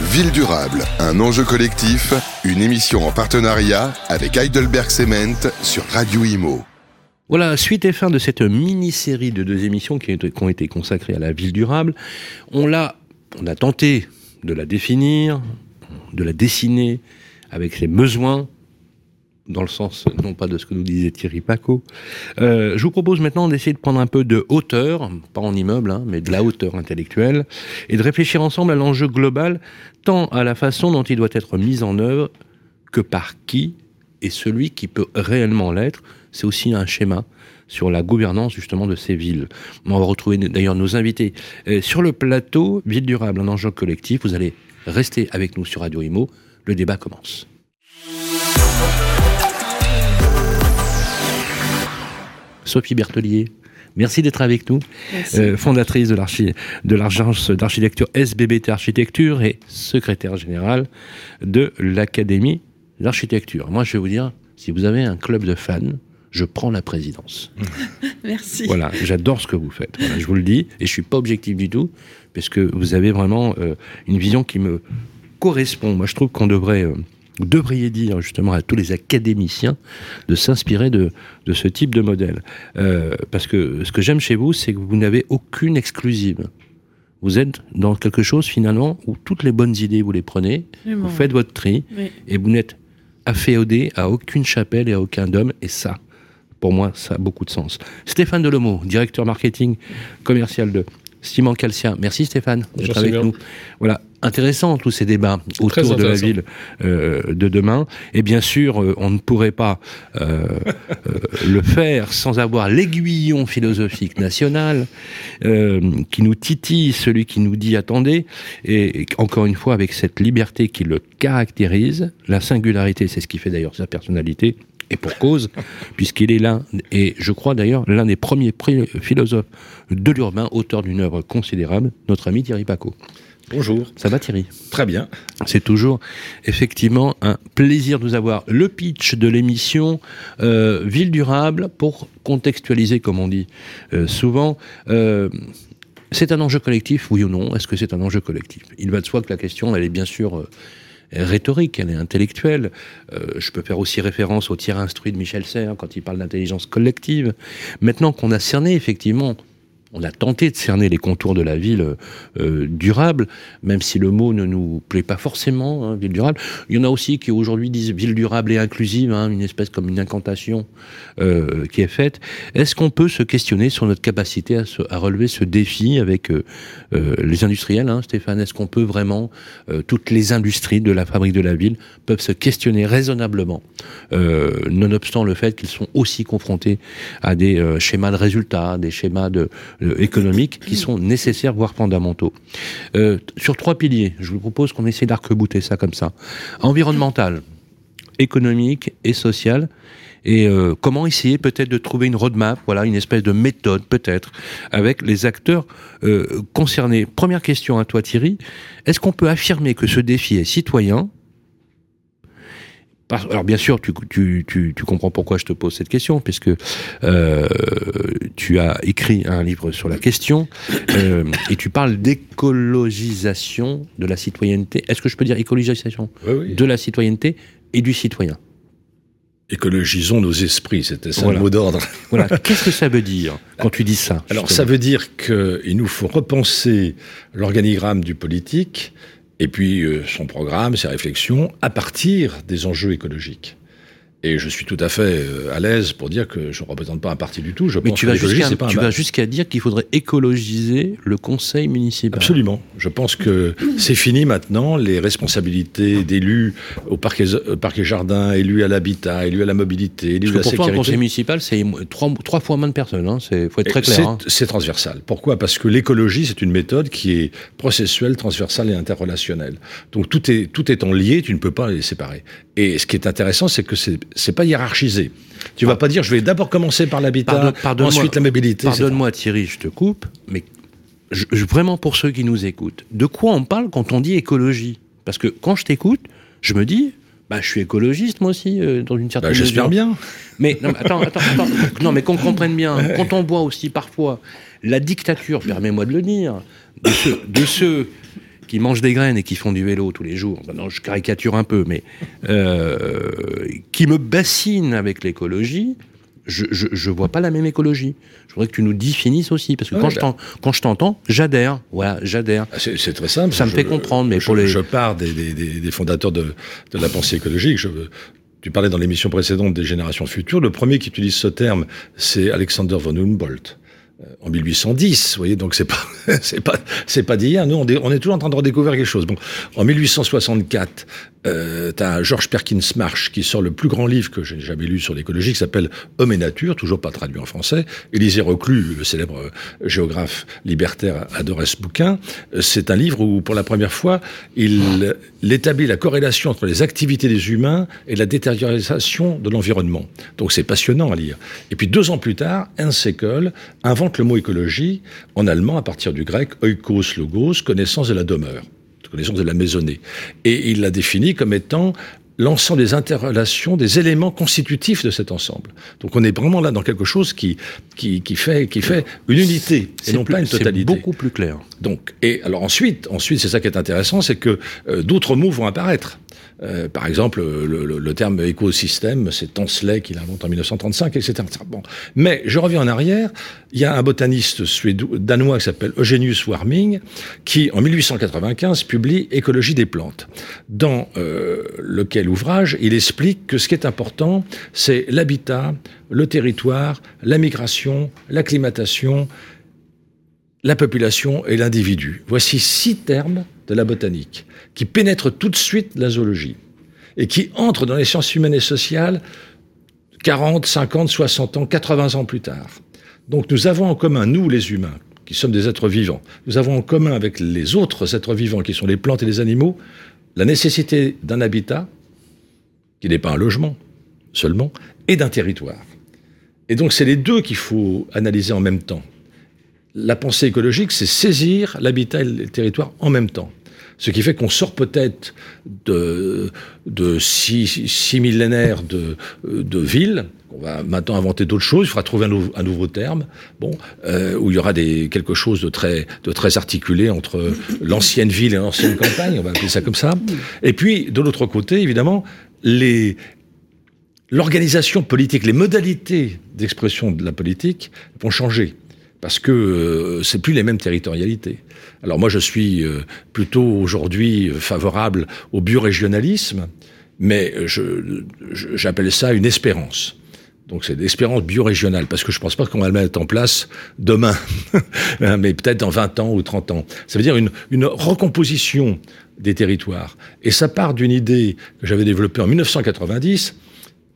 Ville durable, un enjeu collectif, une émission en partenariat avec Heidelberg Cement sur Radio Imo. Voilà, suite et fin de cette mini-série de deux émissions qui, ont été consacrées à la ville durable. On l'a, on a tenté de la définir, de la dessiner avec ses besoins, dans le sens non pas de ce que nous disait Thierry Paco. Euh, je vous propose maintenant d'essayer de prendre un peu de hauteur, pas en immeuble, hein, mais de la hauteur intellectuelle, et de réfléchir ensemble à l'enjeu global, tant à la façon dont il doit être mis en œuvre que par qui, et celui qui peut réellement l'être. C'est aussi un schéma sur la gouvernance justement de ces villes. On va retrouver d'ailleurs nos invités euh, sur le plateau Ville durable, un enjeu collectif. Vous allez rester avec nous sur Radio Imo. Le débat commence. Sophie Bertelier. Merci d'être avec nous, euh, fondatrice de l'agence d'architecture SBBT Architecture et secrétaire générale de l'Académie d'architecture. Moi, je vais vous dire, si vous avez un club de fans, je prends la présidence. Merci. Voilà, j'adore ce que vous faites. je vous le dis, et je suis pas objectif du tout, parce que vous avez vraiment euh, une vision qui me correspond. Moi, je trouve qu'on devrait euh, vous devriez dire justement à tous les académiciens de s'inspirer de, de, ce type de modèle. Euh, parce que ce que j'aime chez vous, c'est que vous n'avez aucune exclusive. Vous êtes dans quelque chose finalement où toutes les bonnes idées, vous les prenez, vous faites votre tri, et vous n'êtes afféodé à aucune chapelle et à aucun dôme, et ça, pour moi, ça a beaucoup de sens. Stéphane Delomo, directeur marketing commercial de Simon Calcien. Merci Stéphane d'être avec nous. Voilà, intéressant tous ces débats autour de la ville euh, de demain. Et bien sûr, euh, on ne pourrait pas euh, le faire sans avoir l'aiguillon philosophique national qui nous titille, celui qui nous dit attendez. Et, encore une fois, avec cette liberté qui le caractérise, la singularité, c'est ce qui fait d'ailleurs sa personnalité. Et pour cause, puisqu'il est l'un, et je crois d'ailleurs l'un des premiers philosophes de l'urbain, auteur d'une œuvre considérable, notre ami Thierry Paco. Bonjour. Ça va Thierry? Très bien. C'est toujours effectivement un plaisir de vous avoir. Le pitch de l'émission euh, Ville durable, pour contextualiser comme on dit euh, souvent, euh, c'est un enjeu collectif, oui ou non? Est-ce que c'est un enjeu collectif? Il va de soi que la question, elle est bien sûr rhétorique, elle est intellectuelle. je peux faire aussi référence au tiers instruit de Michel Serres quand il parle d'intelligence collective. Maintenant qu'on a cerné effectivement on a tenté de cerner les contours de la ville euh, durable, même si le mot ne nous plaît pas forcément, hein, ville durable. Il y en a aussi qui aujourd'hui disent ville durable et inclusive, hein, une espèce comme une incantation euh, qui est faite. Est-ce qu'on peut se questionner sur notre capacité à, relever ce défi avec euh, les industriels, hein, Stéphane? Est-ce qu'on peut vraiment, toutes les industries de la fabrique de la ville peuvent se questionner raisonnablement, nonobstant le fait qu'ils sont aussi confrontés à des schémas de résultats, des schémas de euh, économiques qui sont nécessaires, voire fondamentaux. Euh, sur trois piliers, je vous propose qu'on essaie d'arc-bouter ça comme ça. Environnemental, économique et social. Et euh, comment essayer peut-être de trouver une roadmap, voilà, une espèce de méthode peut-être, avec les acteurs concernés. Première question à toi Thierry, est-ce qu'on peut affirmer que ce défi est citoyen alors bien sûr, tu, tu, tu, tu, comprends pourquoi je te pose cette question, puisque euh, tu as écrit un livre sur la question euh, et tu parles d'écologisation de la citoyenneté. Est-ce que je peux dire écologisation de la citoyenneté et du citoyen? Écologisons nos esprits, c'était ça le mot d'ordre. Voilà. Qu'est-ce que ça veut dire quand tu dis ça Alors ça veut dire qu'il nous faut repenser l'organigramme du politique et puis euh, son programme, ses réflexions, à partir des enjeux écologiques. Et je suis tout à fait euh, à l'aise pour dire que je ne représente pas un parti du tout. Je Mais tu vas jusqu'à dire qu'il faudrait écologiser le conseil municipal. Absolument. Je pense que c'est fini maintenant. Les responsabilités d'élus au parquet, euh, parquet jardin, élus à l'habitat, élus à la mobilité, élus à la sécurité. Pour le conseil municipal, c'est trois, trois, fois moins de personnes. Il hein. faut être très clair. Hein. C'est transversal. Pourquoi? Parce que l'écologie, c'est une méthode qui est processuelle, transversale et interrelationnelle. Donc tout est, tout étant lié, tu ne peux pas les séparer. Et ce qui est intéressant, c'est que c'est c'est pas hiérarchisé. Tu vas pas dire, je vais d'abord commencer par l'habitat, ensuite la mobilité. Pardonne-moi Thierry, je te coupe, mais vraiment pour ceux qui nous écoutent, de quoi on parle quand on dit écologie? Parce que quand je t'écoute, je me dis, bah, je suis écologiste moi aussi, euh, dans une certaine bah, mesure. J'espère bien. Mais non, attends, attends, attends, non, mais qu'on comprenne bien. Quand on voit aussi parfois la dictature, permets-moi de le dire, de ceux qui mangent des graines et qui font du vélo tous les jours, non, je caricature un peu, mais euh, qui me bassinent avec l'écologie, je, je, vois pas la même écologie. Je voudrais que tu nous définisses aussi, parce que quand, je ben. quand je t'entends, j'adhère. Voilà, j'adhère. Ah, c'est très simple. Ça me fait comprendre, mais je, pour les... je pars des, des, des, fondateurs de, de, la pensée écologique. Je, tu parlais dans l'émission précédente des générations futures. Le premier qui utilise ce terme, c'est Alexander von Humboldt en 1810, vous voyez, donc c'est pas, c'est pas, c'est pas d'hier. Nous, on, est toujours en train de redécouvrir quelque chose. Bon, en 1864, euh, t'as George Perkins Marsh qui sort le plus grand livre que j'ai jamais lu sur l'écologie, qui s'appelle Homme et Nature, toujours pas traduit en français. Élisée Reclus, le célèbre euh, géographe libertaire, adorait ce bouquin. Euh, c'est un livre où, pour la première fois, il, établit la corrélation entre les activités des humains et la détérioration de l'environnement. Donc c'est passionnant à lire. Et puis deux ans plus tard, Ernst Haeckel invente le mot écologie en allemand à partir du grec oikos logos, connaissance de la demeure connaissance de la maisonnée. Et il l'a défini comme étant l'ensemble des interrelations, des éléments constitutifs de cet ensemble. Donc on est vraiment là dans quelque chose qui, qui, qui fait, qui fait une unité et non pas une totalité. C'est beaucoup plus clair. Donc, et alors ensuite, ensuite c'est ça qui est intéressant, c'est que euh, d'autres mots vont apparaître. Euh, par exemple, le, le, le, terme écosystème, c'est Tansley qui l'invente en 1935, etc. Bon. Mais je reviens en arrière, il y a un botaniste suédois, danois qui s'appelle Eugenius Warming, qui en 1895 publie Écologie des plantes, dans euh, lequel ouvrage il explique que ce qui est important, c'est l'habitat, le territoire, la migration, l'acclimatation, la population et l'individu. Voici six termes de la botanique qui pénètrent tout de suite la zoologie et qui entrent dans les sciences humaines et sociales 40, 50, 60 ans, 80 ans plus tard. Donc nous avons en commun, nous les humains, qui sommes des êtres vivants, nous avons en commun avec les autres êtres vivants, qui sont les plantes et les animaux, la nécessité d'un habitat, qui n'est pas un logement seulement, et d'un territoire. Et donc c'est les deux qu'il faut analyser en même temps la pensée écologique, c'est saisir l'habitat et le territoire en même temps. Ce qui fait qu'on sort peut-être de, de six, millénaires de, de villes. On va maintenant inventer d'autres choses. Il faudra trouver un, nouveau terme. Bon, euh, où il y aura des, quelque chose de très, de très articulé entre l'ancienne ville et l'ancienne campagne. On va appeler ça comme ça. Et puis, de l'autre côté, évidemment, l'organisation politique, les modalités d'expression de la politique vont changer parce que euh, c'est plus les mêmes territorialités. Alors moi, je suis euh, plutôt aujourd'hui favorable au biorégionalisme, mais j'appelle ça une espérance. Donc c'est l'espérance biorégionale, parce que je ne pense pas qu'on va le mettre en place demain, mais peut-être dans 20 ans ou 30 ans. Ça veut dire une, recomposition des territoires. Et ça part d'une idée que j'avais développée en 1990,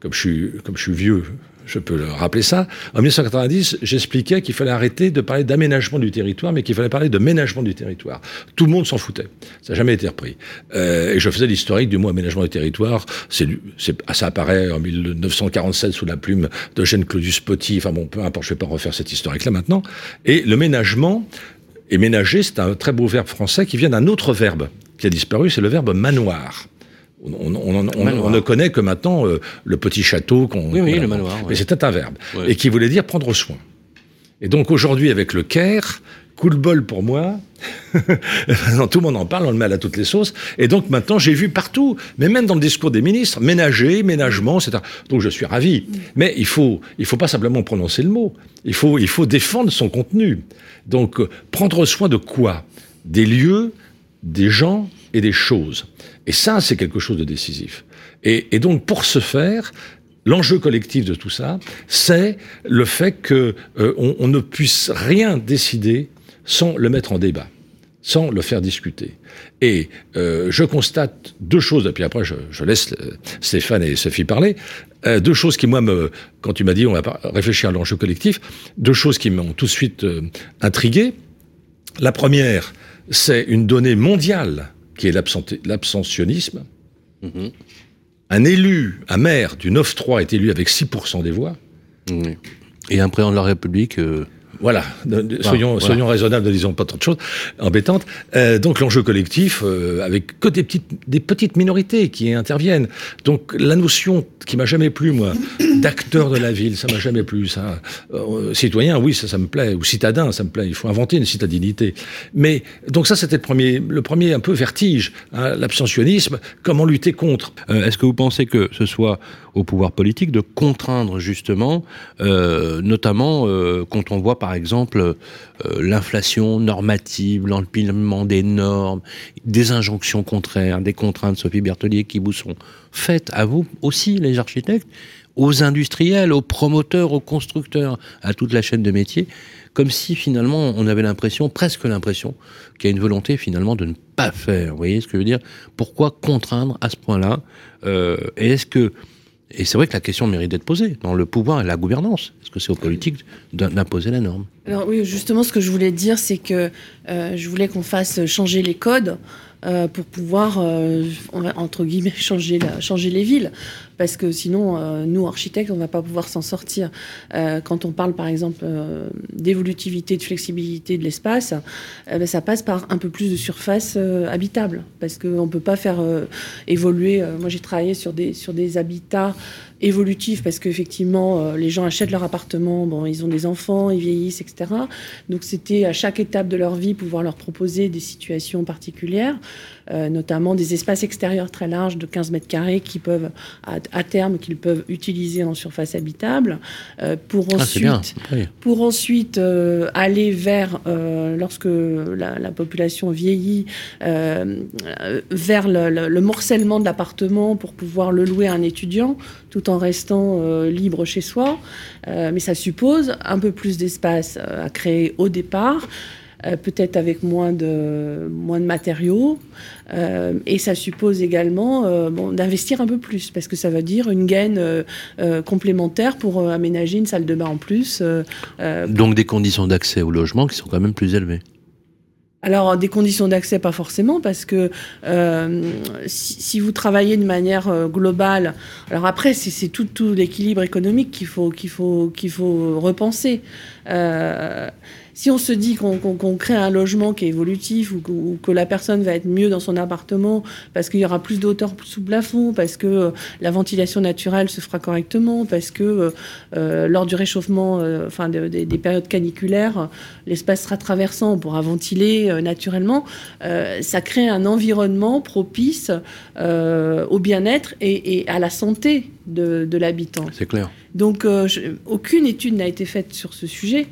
comme je suis, comme je suis vieux, je peux le rappeler ça. En 1990, j'expliquais qu'il fallait arrêter de parler d'aménagement du territoire, mais qu'il fallait parler de ménagement du territoire. Tout le monde s'en foutait. Ça n'a jamais été repris. Euh, et je faisais l'historique du mot aménagement du territoire. C'est, ça apparaît en 1947 sous la plume d'Eugène Claudius Poty. Enfin bon, peu importe, je ne vais pas refaire cette historique-là maintenant. Et le ménagement, et ménager, c'est un très beau verbe français qui vient d'un autre verbe qui a disparu, c'est le verbe manoir. On, ne connaît que maintenant euh, le petit château qu'on. Oui, oui, le manoir. Mais c'était un verbe. Et qui voulait dire prendre soin. Et donc aujourd'hui, avec le Caire, coup de bol pour moi. tout le monde en parle, on le met à toutes les sauces. Et donc maintenant, j'ai vu partout, mais même dans le discours des ministres, ménager, ménagement, etc. Donc je suis ravi. Mais il faut, il faut pas simplement prononcer le mot. Il faut, il faut défendre son contenu. Donc euh, prendre soin de quoi? Des lieux, des gens et des choses. Et ça, c'est quelque chose de décisif. Et, donc, pour ce faire, L'enjeu collectif de tout ça, c'est le fait qu'on euh, ne puisse rien décider sans le mettre en débat, sans le faire discuter. Et euh, je constate deux choses, et puis après je, laisse euh, Stéphane et Sophie parler, deux choses qui, moi, me, quand tu m'as dit on va réfléchir à l'enjeu collectif, deux choses qui m'ont tout de suite intrigué. La première, c'est une donnée mondiale qui est l'abstentionnisme. Mhm. Un élu, un maire du 9-3 est élu avec 6% des voix. Et un président de la République euh, Voilà, soyons, soyons raisonnables, ne disons pas trop de choses embêtantes. Euh, donc l'enjeu collectif, euh, avec que des petites, des petites minorités qui interviennent. Donc la notion qui m'a jamais plu, moi, d'acteur de la ville, ça m'a jamais plu. Ça, euh, citoyen, oui, ça, ça me plaît, ou citadin, ça me plaît. Il faut inventer une citadinité. Mais donc ça, c'était le premier, le premier un peu vertige, hein, l'abstentionnisme. Comment lutter contre Est-ce que vous pensez que ce soit au pouvoir politique de contraindre justement, euh, notamment euh, quand on voit par exemple euh, l'inflation normative, l'empilement des normes, des injonctions contraires, des contraintes, Sophie Bertelier, qui vous sont faites à vous aussi, les architectes, aux industriels, aux promoteurs, aux constructeurs, à toute la chaîne de métiers, comme si finalement on avait l'impression, presque l'impression, qu'il y a une volonté finalement de ne pas faire. Vous voyez ce que je veux dire? Pourquoi contraindre à ce point-là? Et est-ce que et c'est vrai que la question mérite d'être posée dans le pouvoir et la gouvernance. Est-ce que c'est aux politiques d'imposer la norme? Alors oui, justement, ce que je voulais dire, c'est que euh, je voulais qu'on fasse changer les codes euh, pour pouvoir, euh, entre guillemets, changer, changer les villes. Parce que sinon, nous, architectes, on ne va pas pouvoir s'en sortir. quand on parle, par exemple, d'évolutivité, de flexibilité de l'espace, ben, ça passe par un peu plus de surface habitable. Parce qu'on ne peut pas faire évoluer. moi, j'ai travaillé sur des, sur des habitats évolutif parce qu'effectivement, euh, les gens achètent leur appartement, bon, ils ont des enfants, ils vieillissent, etc. Donc c'était à chaque étape de leur vie pouvoir leur proposer des situations particulières. Euh, notamment des espaces extérieurs très larges de 15 mètres carrés qui peuvent, à, terme, qu'ils peuvent utiliser en surface habitable, euh, pour ah, ensuite, pour ensuite euh, aller vers, lorsque la, population vieillit, vers le, morcellement de l'appartement pour pouvoir le louer à un étudiant, tout en restant libre chez soi. mais ça suppose un peu plus d'espace à créer au départ. Euh, peut-être avec moins de, moins de matériaux. Euh, et ça suppose également euh, d'investir un peu plus, parce que ça veut dire une gaine complémentaire pour aménager une salle de bain en plus. Donc des conditions d'accès au logement qui sont quand même plus élevées. Alors, des conditions d'accès, pas forcément, parce que si, si, vous travaillez de manière globale, alors après, c'est tout, tout l'équilibre économique qu'il faut, qu'il faut, qu'il faut repenser si on se dit qu'on crée un logement qui est évolutif ou que, la personne va être mieux dans son appartement parce qu'il y aura plus de hauteur sous plafond, parce que euh, la ventilation naturelle se fera correctement, parce que euh, euh, lors du réchauffement, enfin des périodes caniculaires, l'espace sera traversant, on pourra ventiler naturellement, ça crée un environnement propice au bien-être et, à la santé de, l'habitant. C'est clair. Donc, aucune étude n'a été faite sur ce sujet.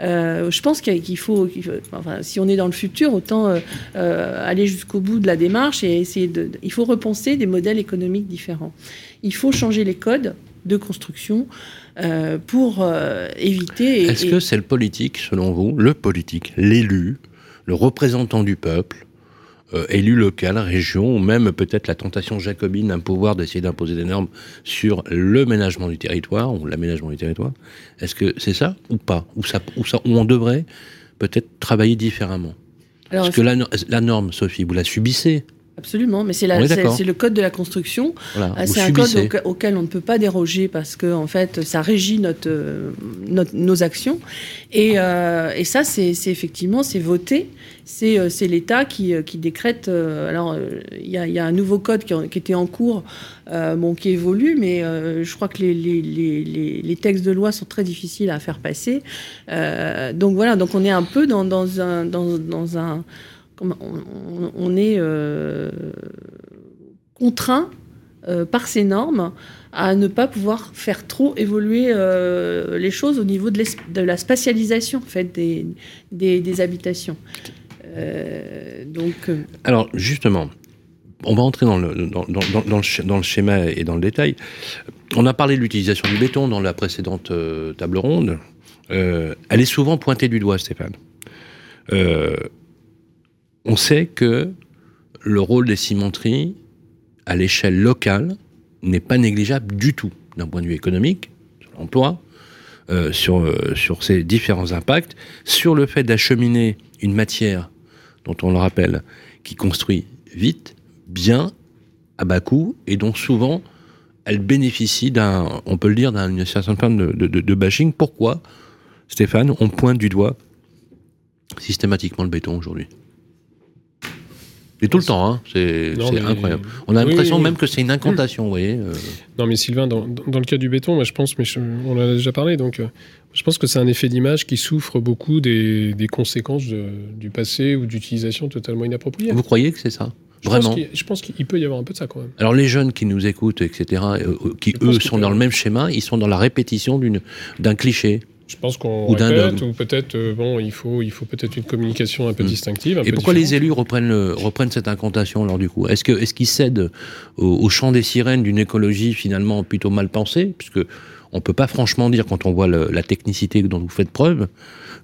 Euh, je pense qu'il faut, enfin, si on est dans le futur, autant euh, euh, aller jusqu'au bout de la démarche et essayer de. Il faut repenser des modèles économiques différents. Il faut changer les codes de construction pour éviter. Est-ce que c'est le politique, selon vous, le politique, l'élu, le représentant du peuple, euh, élu local, région, ou même peut-être la tentation jacobine d'un pouvoir d'essayer d'imposer des normes sur le ménagement du territoire ou l'aménagement du territoire. Est-ce que c'est ça ou pas? Ou, ça, ou, ça, on devrait peut-être travailler différemment? Parce que la, la norme, Sophie, vous la subissez Absolument, mais c'est le code de la construction. Euh, c'est un code auquel on ne peut pas déroger parce que en fait, ça régit notre, euh, nos actions. Et, euh, et ça, c'est effectivement, c'est voté. C'est l'État qui, qui, décrète. alors, il y, a un nouveau code qui, était en cours, bon, qui évolue, mais je crois que les, textes de loi sont très difficiles à faire passer. donc voilà, donc on est un peu dans, un, on, est euh, contraint euh, par ces normes à ne pas pouvoir faire trop évoluer euh, les choses au niveau de, la spatialisation en fait, des, habitations. Donc, Alors justement, on va entrer dans le, schéma et dans le détail. On a parlé de l'utilisation du béton dans la précédente table ronde. elle est souvent pointée du doigt, Stéphane on sait que le rôle des cimenteries à l'échelle locale n'est pas négligeable du tout d'un point de vue économique, sur l'emploi, euh, euh, sur ses différents impacts, sur le fait d'acheminer une matière dont on le rappelle, qui construit vite, bien, à bas coût, et dont souvent elle bénéficie d'un, on peut le dire, d'une certaine forme de, de, bashing. Pourquoi Stéphane, on pointe du doigt systématiquement le béton aujourd'hui? Et tout le temps, hein. c'est incroyable. On a l'impression même que c'est une incantation, vous voyez. Euh. Non, mais Sylvain, dans, le cas du béton, moi je pense, mais on en a déjà parlé, donc euh, je pense que c'est un effet d'image qui souffre beaucoup des, conséquences du passé ou d'utilisation totalement inappropriée. Vous croyez que c'est ça? Vraiment? je pense qu'il peut y avoir un peu de ça quand même. Alors les jeunes qui nous écoutent, etc., euh, qui eux sont dans le même schéma, ils sont dans la répétition d'un cliché. Je pense qu'on répète, ou peut-être, euh, bon, il faut, il faut peut-être une communication un peu hmm. distinctive. Et pourquoi les élus reprennent, reprennent cette incantation, alors, du coup? Est-ce qu'ils est qu'ils cèdent au, chant des sirènes d'une écologie finalement plutôt mal pensée? Puisque on peut pas franchement dire, quand on voit la technicité dont vous faites preuve,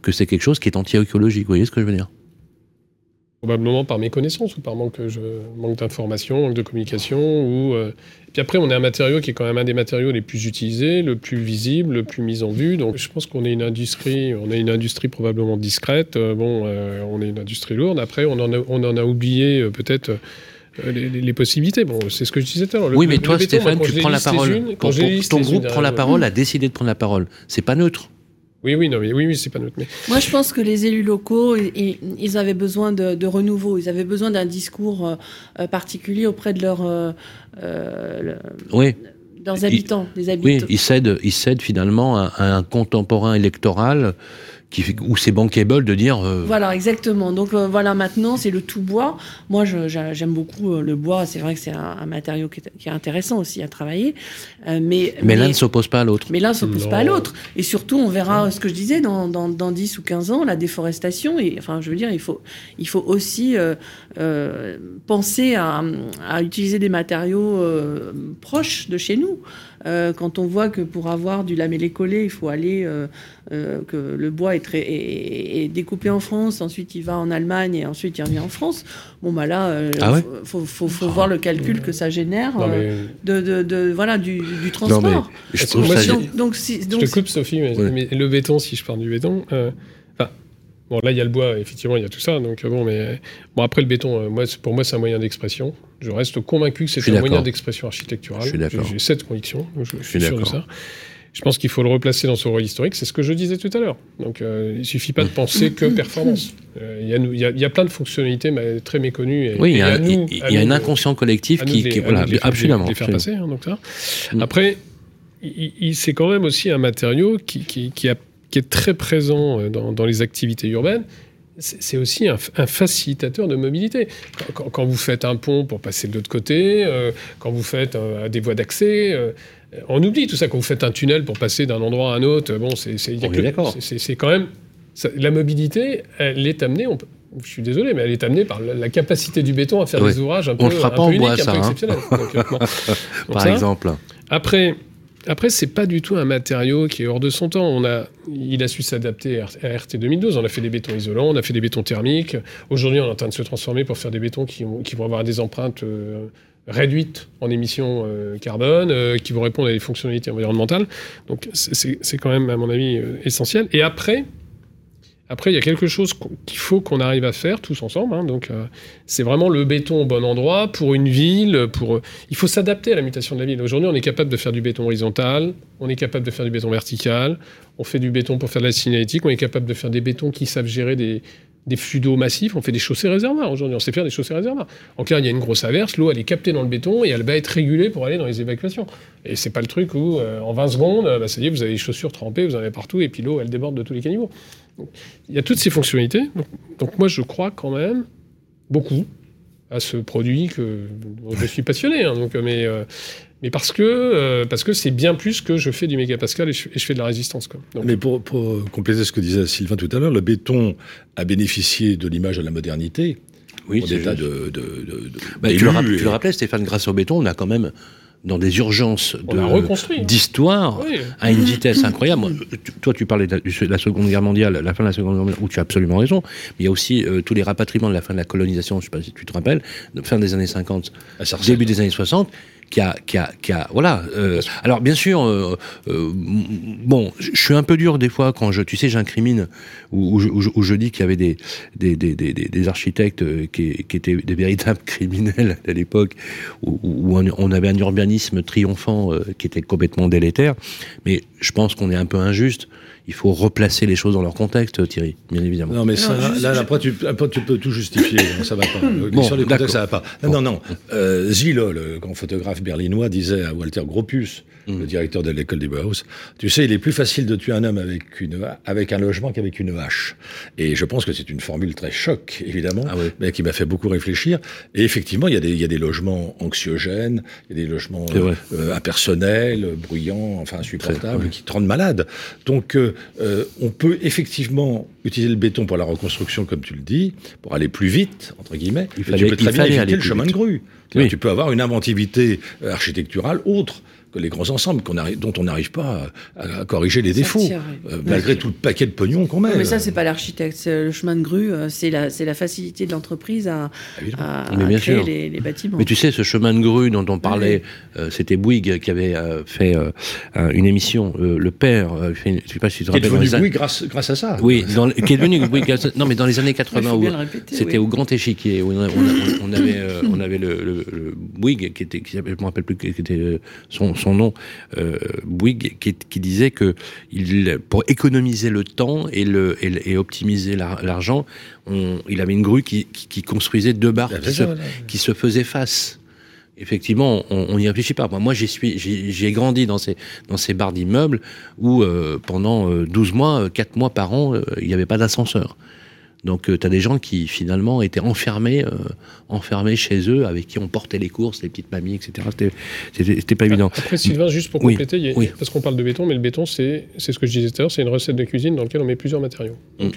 que c'est quelque chose qui est anti-écologique. Vous voyez ce que je veux dire? Probablement par méconnaissance ou par manque, manque d'information, manque de communication. Ou, euh, Puis après, on est un matériau qui est quand même un des matériaux les plus utilisés, le plus visible, le plus mis en vue. Donc je pense qu'on est une industrie, on est une industrie probablement discrète. Euh, bon, euh, on est une industrie lourde. Après, on en a, on en a oublié peut-être. Les, possibilités. Bon, c'est ce que je disais tout à l'heure. Oui, mais toi, Stéphane, tu prends la parole. ton, groupe prend la parole, a décidé de prendre la parole. C'est pas neutre. Oui, oui, non, mais oui, oui, c'est pas notre. Mais... Moi, je pense que les élus locaux, ils, avaient besoin de, renouveau. Ils avaient besoin d'un discours euh, euh, particulier auprès de leurs. Euh, oui. Leurs habitants, des habitants. Oui, ils cèdent, ils cèdent finalement à un contemporain électoral où c'est bankable de dire. Euh, voilà, exactement. Donc euh, voilà, maintenant c'est le tout bois. Moi, j'aime beaucoup euh, le bois. C'est vrai que c'est un, matériau qui est, intéressant aussi à travailler. mais mais, l'un ne s'oppose pas à l'autre. Mais l'un ne s'oppose pas à l'autre. Et surtout, on verra ce que je disais dans, dans, dans, 10 ou 15 ans, la déforestation. Et enfin, je veux dire, il faut, il faut aussi penser à, à, utiliser des matériaux proches de chez nous. Quand on voit que pour avoir du lamellé collé, il faut aller euh, que le bois est, très, est, découpé en France, ensuite il va en Allemagne et ensuite il revient en France. Bon, bah là, il euh, ah faut, faut, faut, voir le calcul que ça génère euh, de, de, de, voilà, du, du transport. Non, mais je, trouve ça... donc, donc, si, donc, je te coupe, Sophie, mais, le béton, si je parle du béton, Bon, là, il y a le bois, effectivement, il y a tout ça. Donc, bon, mais bon, après, le béton, moi, pour moi, c'est un moyen d'expression. Je reste convaincu que c'est un moyen d'expression architecturale. J'ai cette conviction. Je, je suis sûr de ça je pense qu'il faut le replacer dans son rôle historique. C'est ce que je disais tout à l'heure. Donc, euh, il ne suffit pas de penser que performance. Euh, il y, y, a plein de fonctionnalités très méconnues. Et, oui, il y a, y a un inconscient collectif qui, qui voilà, absolument. Les faire passer. Hein, donc ça. Mm. Après, c'est quand même aussi un matériau qui, qui, a, qui est très présent euh, dans, dans les activités urbaines c'est aussi un, facilitateur de mobilité. Quand, vous faites un pont pour passer de l'autre côté, quand vous faites des voies d'accès, on oublie tout ça quand vous faites un tunnel pour passer d'un endroit à un autre. Bon, c'est quand même la mobilité, elle est amenée. je suis désolé, mais elle est amenée par la, capacité du béton à faire des ouvrages un peu, un peu uniques, un peu hein. exceptionnels. par exemple. Après, après, c'est pas du tout un matériau qui est hors de son temps. On a, il a su s'adapter à RT 2012. On a fait des bétons isolants, on a fait des bétons thermiques. Aujourd'hui, on est en train de se transformer pour faire des bétons qui, vont avoir des empreintes euh, réduites en émissions euh, carbone, euh, qui vont répondre à des fonctionnalités environnementales. Donc c'est quand même, à mon avis, essentiel. Et après, après, il y a quelque chose qu'il faut qu'on arrive à faire tous ensemble. Hein. donc, c'est vraiment le béton au bon endroit pour une ville. Pour, il faut s'adapter à la mutation de la ville. Aujourd'hui, on est capable de faire du béton horizontal, on est capable de faire du béton vertical, on fait du béton pour faire de la signalétique, on est capable de faire des bétons qui savent gérer des, des flux d'eau massifs, on fait des chaussées réservoirs aujourd'hui, on sait faire des chaussées réservoirs. En clair, il y a une grosse averse, l'eau elle est captée dans le béton et elle va être régulée pour aller dans les évacuations. Et c'est pas le truc où euh, en 20 secondes, bah, ça vous avez les chaussures trempées, vous en avez partout et puis l'eau elle déborde de tous les caniveaux. Il y a toutes ces fonctionnalités. Donc, moi je crois quand même beaucoup à ce produit que je suis passionné. Hein, donc, mais euh, mais parce que euh, parce que c'est bien plus que je fais du mégapascal et je, et je fais de la résistance. Quoi. mais pour, pour, compléter ce que disait Sylvain tout à l'heure, le béton a bénéficié de l'image de la modernité. Oui, c'est de, de, de, bah, tu, le, tu le rappelais, Stéphane, grâce au béton, on a quand même dans des urgences d'histoire à une vitesse incroyable. toi, tu parlais de la, Seconde Guerre mondiale, la fin de la Seconde Guerre mondiale, où tu as absolument raison, mais il y a aussi euh, tous les rapatriements de la fin de la colonisation, je ne sais pas si tu te rappelles, de fin des années 50, ah, début des années 60, qui a, qui a, qui a voilà. Euh, alors bien sûr, euh, euh, bon, je suis un peu dur des fois quand je, tu sais, j'incrimine ou, je dis qu'il y avait des des, des, des, des architectes qui, étaient des véritables criminels à l'époque, où, on avait un urbanisme triomphant qui était complètement délétère. Mais je pense qu'on est un peu injuste il faut replacer les choses dans leur contexte, Thierry, bien évidemment. Non, mais ça, Non, juste- là, après, tu, après, tu peux tout justifier. non, ça va pas. Le- Bon, sur les d'accord. contextes, ça va pas. Non, non, non. Euh, Zilo, le grand photographe berlinois, disait à Walter Gropius, Mm. le directeur de l'école des Bauhaus, tu sais, il est plus facile de tuer un homme avec, une, avec un logement qu'avec une hache. Et je pense que c'est une formule très choc, évidemment, Ah oui. mais qui m'a fait beaucoup réfléchir. Et effectivement, il y a des, il y a des logements anxiogènes, il y a des logements vrai. euh, impersonnels, euh, bruyants, enfin insupportables, ouais. qui te rendent malade. Donc, euh, euh, on peut effectivement utiliser le béton pour la reconstruction, comme tu le dis, pour aller plus vite, entre guillemets. Il fallait- tu peux très bien éviter le chemin vite. de grue. Oui. Tu peux avoir une inventivité euh, architecturale autre les grands ensembles qu'on dont on n'arrive pas à, à corriger les Ça défauts, tire, oui. euh, malgré tout le paquet de pognon qu'on met. Non, mais ça, c'est pas l'architecte, c'est le chemin de grue, euh, c'est la, facilité de l'entreprise à, à, Mais à créer sûr. les, les bâtiments. Mais tu sais, ce chemin de grue dont on parlait, euh, c'était Bouygues qui avait euh, fait euh, un- une émission. euh, le père, euh, je sais pas si tu te Qui est rappelles. devenu grâce, grâce à ça. Oui, dans, qui est devenu Bouygues. Non, mais dans les années Il 80, faut où bien le répéter, c'était oui. au Grand Échiquier, où on, avait, euh, on avait le, le, le Bouygues, qui était, qui, s'appelait- je me rappelle plus, qui était son, son nom, euh, Bouygues, qui, qui disait que il, pour économiser le temps et, le, et, optimiser l'ar- l'argent, il avait une grue qui, qui, qui construisait deux barres qui se, qui faisaient face. Effectivement, on n'y réfléchit pas. Moi, moi j'y suis, j'y j'y ai grandi dans ces, dans ces barres d'immeubles où euh, pendant euh, 12 mois, euh, 4 mois par an, euh, il n'y avait pas d'ascenseur. Donc, tu as des gens qui finalement étaient enfermés, euh, enfermés chez eux, avec qui on portait les courses, les petites mamies, etc. C'était- pas évident. Après, Sylvain, juste pour compléter, a- oui. parce qu'on parle de béton, mais le béton, c'est ce que je disais tout à l'heure, c'est une recette de cuisine dans laquelle on met plusieurs matériaux. Mm. euh,